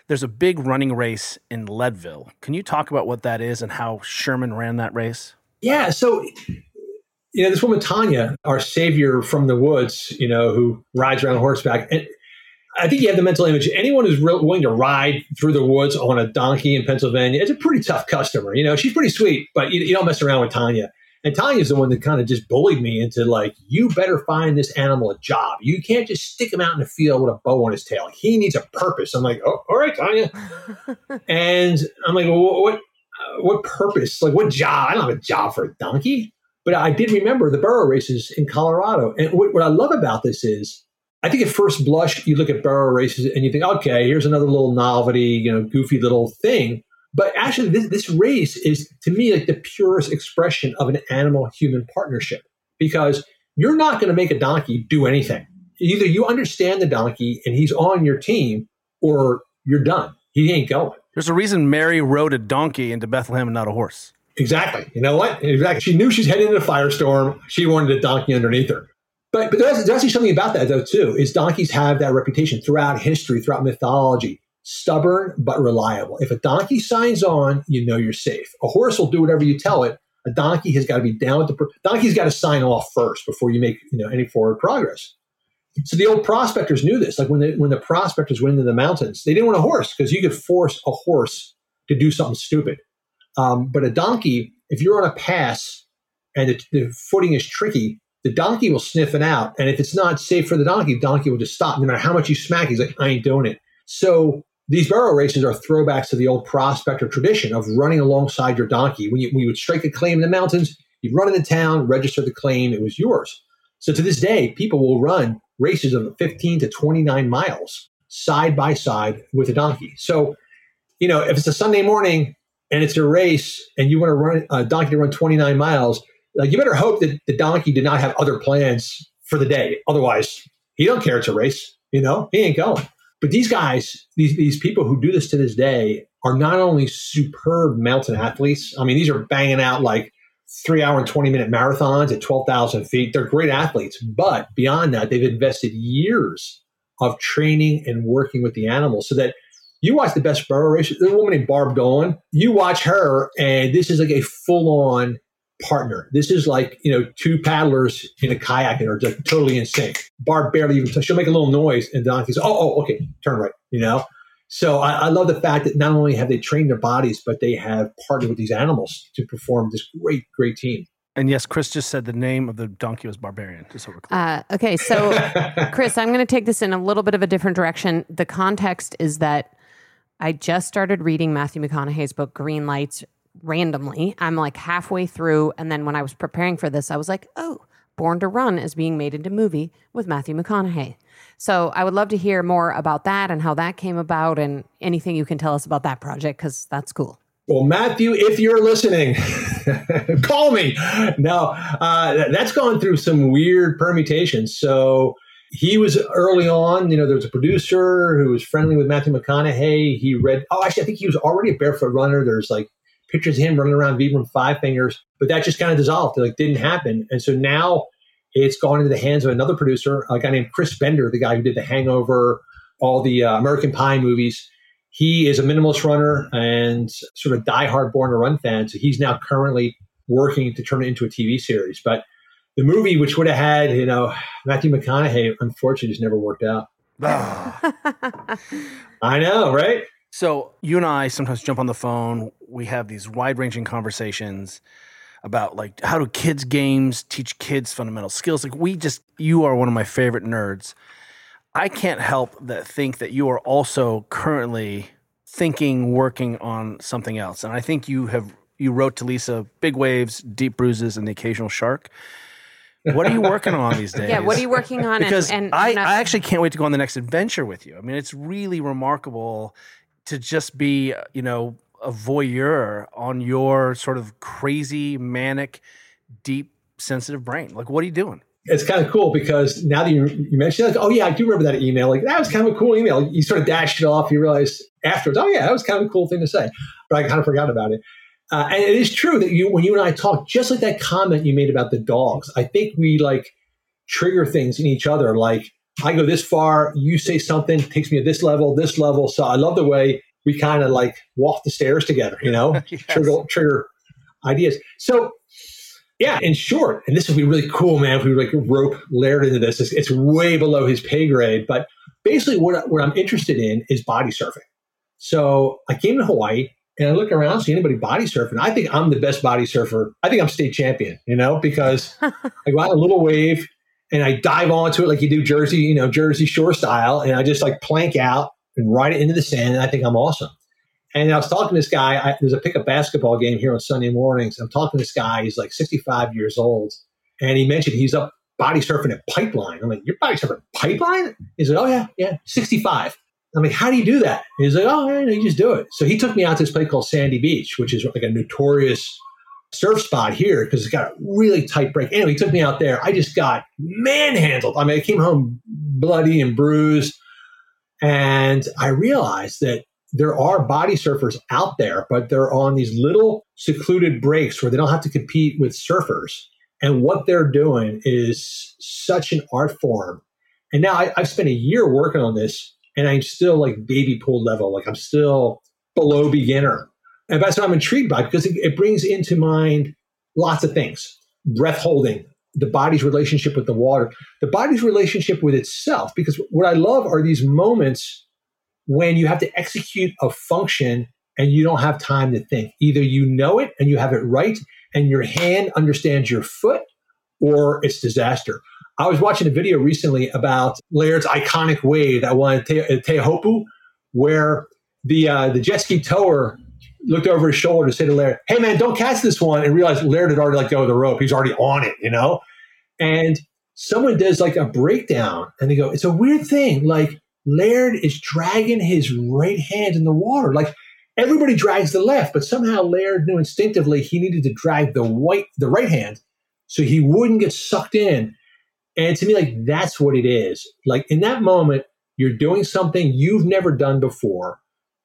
there's a big running race in Leadville. Can you talk about what that is and how Sherman ran that race? Yeah. So, you know, this woman, Tanya, our savior from the woods, you know, who rides around horseback. And I think you have the mental image. Anyone who's real, willing to ride through the woods on a donkey in Pennsylvania is a pretty tough customer. You know, she's pretty sweet, but you, you don't mess around with Tanya. And Tanya's the one that kind of just bullied me into like, you better find this animal a job. You can't just stick him out in the field with a bow on his tail. He needs a purpose. I'm like, oh, all right, Tanya. and I'm like, well, what, what purpose? Like, what job? I don't have a job for a donkey. But I did remember the burro races in Colorado. And what, what I love about this is, I think at first blush, you look at burro races and you think, okay, here's another little novelty, you know, goofy little thing. But actually, this, this race is to me like the purest expression of an animal human partnership because you're not going to make a donkey do anything. Either you understand the donkey and he's on your team or you're done. He ain't going. There's a reason Mary rode a donkey into Bethlehem and not a horse. Exactly. You know what? Exactly. She knew she's heading into a firestorm. She wanted a donkey underneath her. But, but there's, there's actually something about that, though, too, is donkeys have that reputation throughout history, throughout mythology stubborn but reliable. If a donkey signs on, you know you're safe. A horse will do whatever you tell it. A donkey has got to be down with the donkey's got to sign off first before you make you know any forward progress. So the old prospectors knew this. Like when the when the prospectors went into the mountains, they didn't want a horse because you could force a horse to do something stupid. Um, but a donkey, if you're on a pass and the, the footing is tricky, the donkey will sniff it out. And if it's not safe for the donkey, the donkey will just stop. No matter how much you smack, he's like, I ain't doing it. So these burro races are throwbacks to the old prospector tradition of running alongside your donkey. When you, when you would strike a claim in the mountains, you'd run into town, register the claim, it was yours. So to this day, people will run races of 15 to 29 miles side by side with a donkey. So, you know, if it's a Sunday morning and it's a race, and you want to run a donkey to run 29 miles, like you better hope that the donkey did not have other plans for the day. Otherwise, he don't care it's a race. You know, he ain't going. But these guys, these these people who do this to this day, are not only superb mountain athletes. I mean, these are banging out like three hour and 20 minute marathons at 12,000 feet. They're great athletes. But beyond that, they've invested years of training and working with the animals so that you watch the best burro race. There's a woman named Barb Dolan. You watch her, and this is like a full on partner. This is like, you know, two paddlers in a kayak and are just totally in sync. Barb barely even, touch. she'll make a little noise and Donkey says, oh, oh, okay, turn right, you know? So I, I, love the fact that not only have they trained their bodies, but they have partnered with these animals to perform this great, great team. And yes, Chris just said the name of the donkey was Barbarian. Just so we're clear. Uh, okay, so Chris, I'm going to take this in a little bit of a different direction. The context is that I just started reading Matthew McConaughey's book Green Lights randomly. I'm like halfway through, and then when I was preparing for this, I was like, oh, Born to Run is being made into movie with Matthew McConaughey. So I would love to hear more about that and how that came about and anything you can tell us about that project because that's cool. Well, Matthew, if you're listening, call me. No, uh, that's gone through some weird permutations. So he was early on, you know, there was a producer who was friendly with Matthew McConaughey. He read, oh, actually, I think he was already a barefoot runner. There's like pictures of him running around Vibram Five Fingers, but that just kind of dissolved. It like didn't happen. And so now it's gone into the hands of another producer, a guy named Chris Bender, the guy who did The Hangover, all the uh, American Pie movies. He is a minimalist runner and sort of diehard Born to Run fan. So he's now currently working to turn it into a TV series. But the movie, which would have had, you know, Matthew McConaughey, unfortunately, just never worked out. I know, right? So you and I sometimes jump on the phone. We have these wide ranging conversations about like how do kids games teach kids fundamental skills? Like we just you are one of my favorite nerds. I can't help that think that you are also currently thinking working on something else. And i think you have you wrote to lisa big waves deep bruises and the occasional shark. What are you working on these days Yeah, what are you working on? because and, and I, not- I actually can't wait to go on the next adventure with you. I mean it's really remarkable to just be you know a voyeur on your sort of crazy manic deep sensitive brain like what are you doing It's kind of cool because now that you, you mentioned like, oh, yeah, I do remember that email. Like, that was kind of a cool email. You sort of dashed it off. You realize afterwards, oh, yeah, that was kind of a cool thing to say. But I kind of forgot about it. Uh, and it is true that you, when you and I talk, just like that comment you made about the dogs, I think we like trigger things in each other. Like I go this far, you say something, takes me to this level, this level. So I love the way we kind of like walk the stairs together, you know, Yes. trigger, trigger ideas. So yeah, in short, and this would be really cool, man, if we like rope Laird into this. It's, it's way below his pay grade, but basically what, what I'm interested in is body surfing. So I came to Hawaii and I look around, see anybody body surfing. I think I'm the best body surfer. I think I'm state champion, you know, because I go out a little wave and I dive onto it like you do Jersey, you know, Jersey Shore style, and I just like plank out and ride it into the sand, and I think I'm awesome. And I was talking to this guy. I, there's a pickup basketball game here on Sunday mornings. I'm talking to this guy. He's like 65 years old, and he mentioned he's up body surfing at Pipeline. I'm like, you're body surfing Pipeline? He's like, oh yeah, yeah, 65. I'm like, how do you do that? He's like, oh, yeah, you just do it. So he took me out to this place called Sandy Beach, which is like a notorious surf spot here because it's got a really tight break. Anyway, he took me out there. I just got manhandled. I mean, I came home bloody and bruised. And I realized that there are body surfers out there, but they're on these little secluded breaks where they don't have to compete with surfers. And what they're doing is such an art form. And now I, I've spent a year working on this and I'm still like baby pool level. Like I'm still below beginner. And that's what I'm intrigued by because it, it brings into mind lots of things breath holding, the body's relationship with the water, the body's relationship with itself. Because what I love are these moments when you have to execute a function and you don't have time to think. Either you know it and you have it right, and your hand understands your foot, or it's disaster. I was watching a video recently about Laird's iconic wave that won at Te- at Teahupo'o, where the uh, the jet ski tower looked over his shoulder to say to Laird, "Hey man, don't catch this one," and realized Laird had already let go of the rope. He's already on it, you know. And someone does like a breakdown, and they go, "It's a weird thing. Like Laird is dragging his right hand in the water, like." everybody drags the left, but somehow Laird knew instinctively he needed to drag the white, the right hand, so he wouldn't get sucked in. And to me, like that's what it is. Like in that moment, you're doing something you've never done before,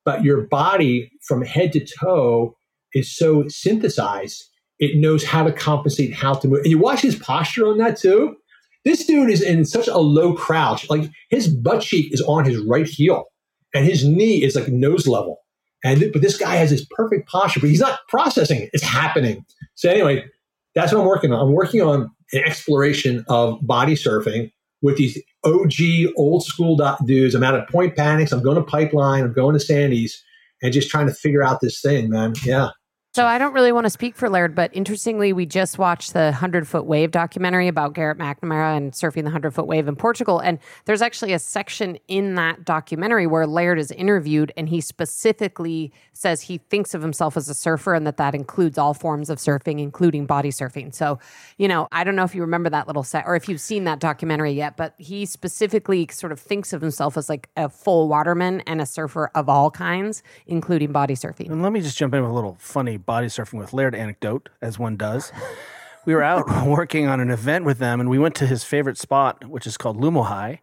but your body from head to toe is so synthesized, it knows how to compensate, how to move. And you watch his posture on that too. This dude is in such a low crouch. Like his butt cheek is on his right heel and his knee is like nose level. And but this guy has this perfect posture, but he's not processing it. It's happening. So anyway, that's what I'm working on. I'm working on an exploration of body surfing with these OG old school dudes. I'm out at Point Panics. I'm going to Pipeline. I'm going to Sandy's and just trying to figure out this thing, man. Yeah. So I don't really want to speak for Laird, but interestingly, we just watched the 100 Foot Wave documentary about Garrett McNamara and surfing the 100 Foot Wave in Portugal. And there's actually a section in that documentary where Laird is interviewed and he specifically says he thinks of himself as a surfer and that that includes all forms of surfing, including body surfing. So, you know, I don't know if you remember that little set or if you've seen that documentary yet, but he specifically sort of thinks of himself as like a full waterman and a surfer of all kinds, including body surfing. And let me just jump in with a little funny body surfing with Laird anecdote, as one does. We were out working on an event with them, and we went to his favorite spot, which is called Lumahai,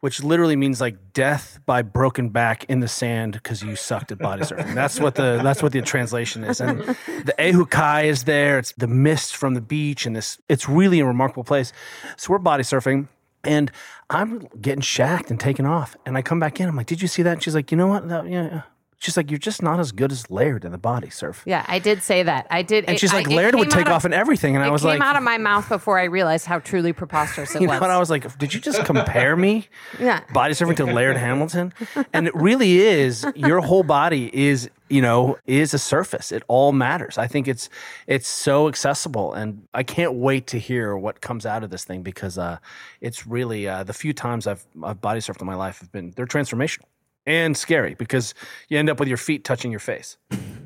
which literally means like death by broken back in the sand because you sucked at body surfing. That's what the that's what the translation is. And the Ehukai is there. It's the mist from the beach, and this it's really a remarkable place. So we're body surfing. And I'm getting shacked and taken off. And I come back in. I'm like, Did you see that? And she's like, You know what? That, yeah, She's like, you're just not as good as Laird in the body surf. Yeah, I did say that. I did. And it- she's I- like, it Laird would take of- off in everything. And I was came like, came out of my mouth before I realized how truly preposterous it you was. know what? I was like, did you just compare me, Yeah. body surfing to Laird Hamilton? And it really is. Your whole body is, you know, is a surface. It all matters. I think it's it's so accessible, and I can't wait to hear what comes out of this thing because uh, it's really uh, the few times I've I've body surfed in my life have been they're transformational and scary because you end up with your feet touching your face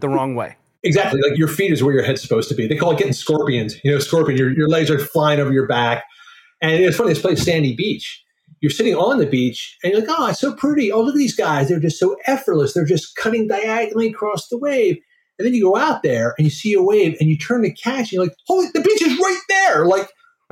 the wrong way. Exactly. Like your feet is where your head's supposed to be. They call it getting scorpions. You know, scorpion, your, your legs are flying over your back. And it's funny, this place, Sandy Beach. You're sitting on the beach and you're like, oh, it's so pretty. Oh, look at these guys. They're just so effortless. They're just cutting diagonally across the wave. And then you go out there and you see a wave and you turn to catch and you're like, holy, the beach is right there. Like,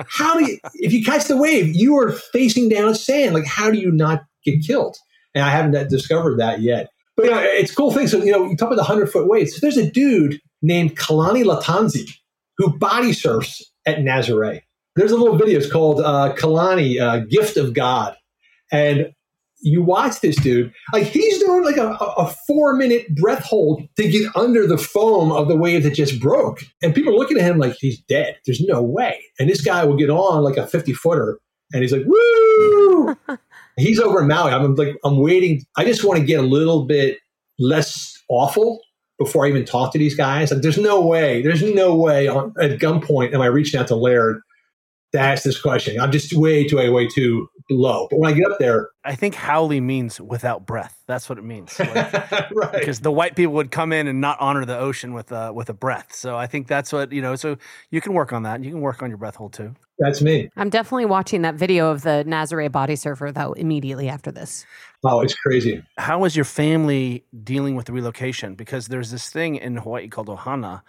how do you, if you catch the wave, you are facing down sand. Like, how do you not get killed? And I haven't discovered that yet. But you know, it's cool thing. So, you know, you talk about the 100 foot waves. So there's a dude named Kalani Lattanzi who body surfs at Nazare. There's a little video. It's called uh, Kalani, uh, Gift of God. And you watch this dude, like he's doing like a, a four minute breath hold to get under the foam of the wave that just broke. And people are looking at him like he's dead. There's no way. And this guy will get on like a 50 footer and he's like, woo! he's over in Maui. I'm like, I'm waiting. I just want to get a little bit less awful before I even talk to these guys. Like, there's no way, there's no way on, at gunpoint am I reaching out to Laird to ask this question. I'm just way too, way, way too low. But when I get up there, I think haole means without breath. That's what it means. Like, right. because the white people would come in and not honor the ocean with a with a breath. So I think that's what you know. So you can work on that. You can work on your breath hold too. That's me. I'm definitely watching that video of the Nazare body surfer though immediately after this. Oh, it's crazy. How is your family dealing with the relocation? Because there's this thing in Hawaii called ohana,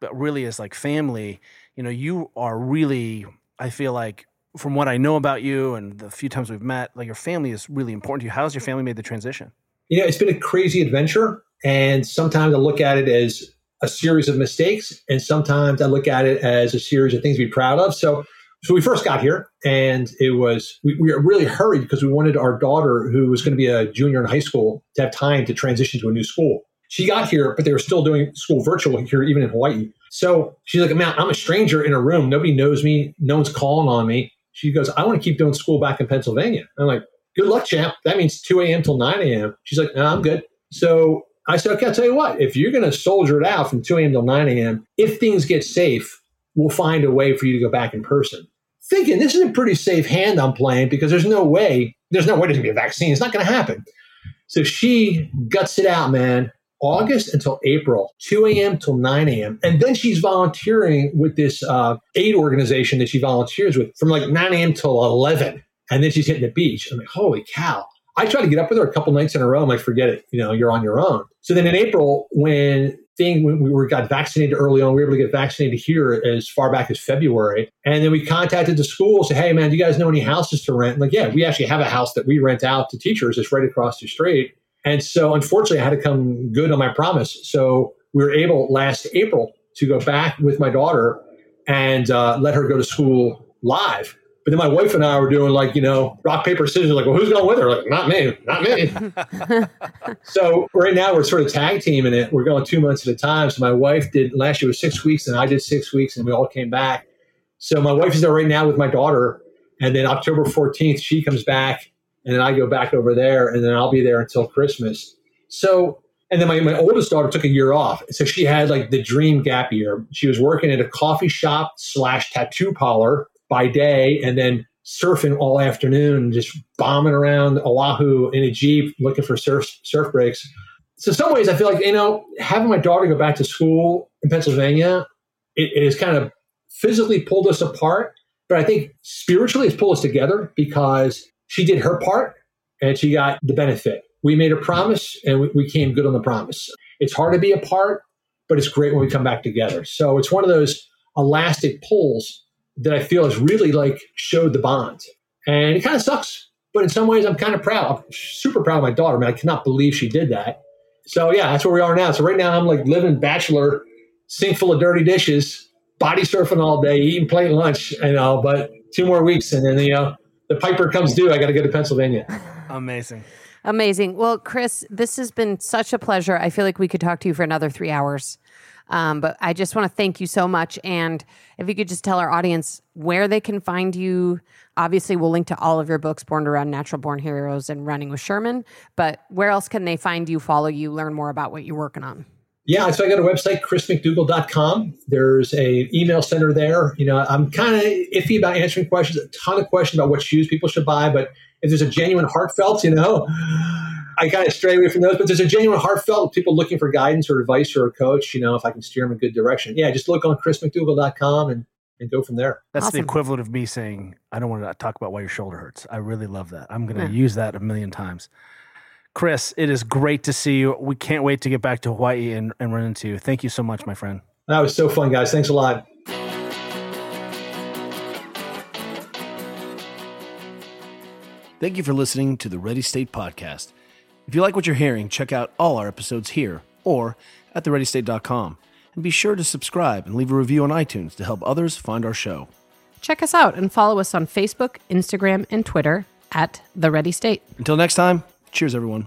but really is like family. You know, you are really. I feel like from what I know about you and the few times we've met, like your family is really important to you. How's your family made the transition? You know, it's been a crazy adventure. And sometimes I look at it as a series of mistakes. And sometimes I look at it as a series of things to be proud of. So, so we first got here and it was, we, we were really hurried because we wanted our daughter, who was going to be a junior in high school, to have time to transition to a new school. She got here, but they were still doing school virtual here, even in Hawaii. So she's like, man, I'm a stranger in a room. Nobody knows me. No one's calling on me. She goes, I want to keep doing school back in Pennsylvania. I'm like, good luck, champ. That means 2 a.m. till 9 a.m. She's like, no, I'm good. So I said, okay, I'll tell you what, if you're going to soldier it out from 2 a.m. till 9 a.m., if things get safe, we'll find a way for you to go back in person. Thinking this is a pretty safe hand I'm playing because there's no way, there's no way there's going to be a vaccine. It's not going to happen. So she guts it out, man. August until April, 2 a.m. till 9 a.m. And then she's volunteering with this uh, aid organization that she volunteers with from like 9 a.m. till 11. And then she's hitting the beach. I'm like, holy cow. I tried to get up with her a couple nights in a row. I'm like, forget it. You know, you're on your own. So then in April, when thing when we were got vaccinated early on, we were able to get vaccinated here as far back as February. And then we contacted the school, say, hey man, do you guys know any houses to rent? like, yeah, we actually have a house that we rent out to teachers. It's right across the street. And so unfortunately I had to come good on my promise. So we were able last April to go back with my daughter and uh, let her go to school live. But then my wife and I were doing like, you know, rock, paper, scissors, like, well, who's going with her? Like, not me, not me. so right now we're sort of tag teaming it. We're going two months at a time. So my wife did last year was six weeks and I did six weeks and we all came back. So my wife is there right now with my daughter. And then October 14th, she comes back and then I go back over there and then I'll be there until Christmas. So and then my, my oldest daughter took a year off. So she had like the dream gap year. She was working at a coffee shop slash tattoo parlor by day and then surfing all afternoon, just bombing around Oahu in a Jeep looking for surf, surf breaks. So, some ways I feel like, you know, having my daughter go back to school in Pennsylvania, it, it has kind of physically pulled us apart. But I think spiritually it's pulled us together because she did her part and she got the benefit. We made a promise and we, we came good on the promise. It's hard to be apart, but it's great when we come back together. So it's one of those elastic pulls that I feel has really like showed the bond. And it kind of sucks, but in some ways I'm kind of proud. I'm super proud of my daughter. Man, I cannot believe she did that. So yeah, that's where we are now. So right now I'm like living bachelor, sink full of dirty dishes, body surfing all day, eating plain lunch, you know, but two more weeks and then, you know, the Piper comes due. I got to go to Pennsylvania. Amazing. Amazing. Well, Chris, this has been such a pleasure. I feel like we could talk to you for another three hours. Um, but I just want to thank you so much. And if you could just tell our audience where they can find you. Obviously, we'll link to all of your books, Born to Run, Natural Born Heroes, and Running with Sherman. But where else can they find you, follow you, learn more about what you're working on? Yeah, so I got a website, chrismcdougall.com. There's a email center there. You know, I'm kind of iffy about answering questions, a ton of questions about what shoes people should buy, but if there's a genuine heartfelt, you know, I kind of stray away from those. But there's a genuine heartfelt people looking for guidance or advice or a coach, you know, if I can steer them in good direction. Yeah, just look on chrismcdougall.com and and go from there. That's Awesome. the equivalent of me saying, I don't want to talk about why your shoulder hurts. I really love that. I'm going to Yeah. use that a million times. Chris, it is great to see you. We can't wait to get back to Hawaii and, and run into you. Thank you so much, my friend. That was so fun, guys. Thanks a lot. Thank you for listening to the Ready State Podcast. If you like what you're hearing, check out all our episodes here or at thereadystate.com. And be sure to subscribe and leave a review on iTunes to help others find our show. Check us out and follow us on Facebook, Instagram, and Twitter at The Ready State. Until next time, cheers, everyone.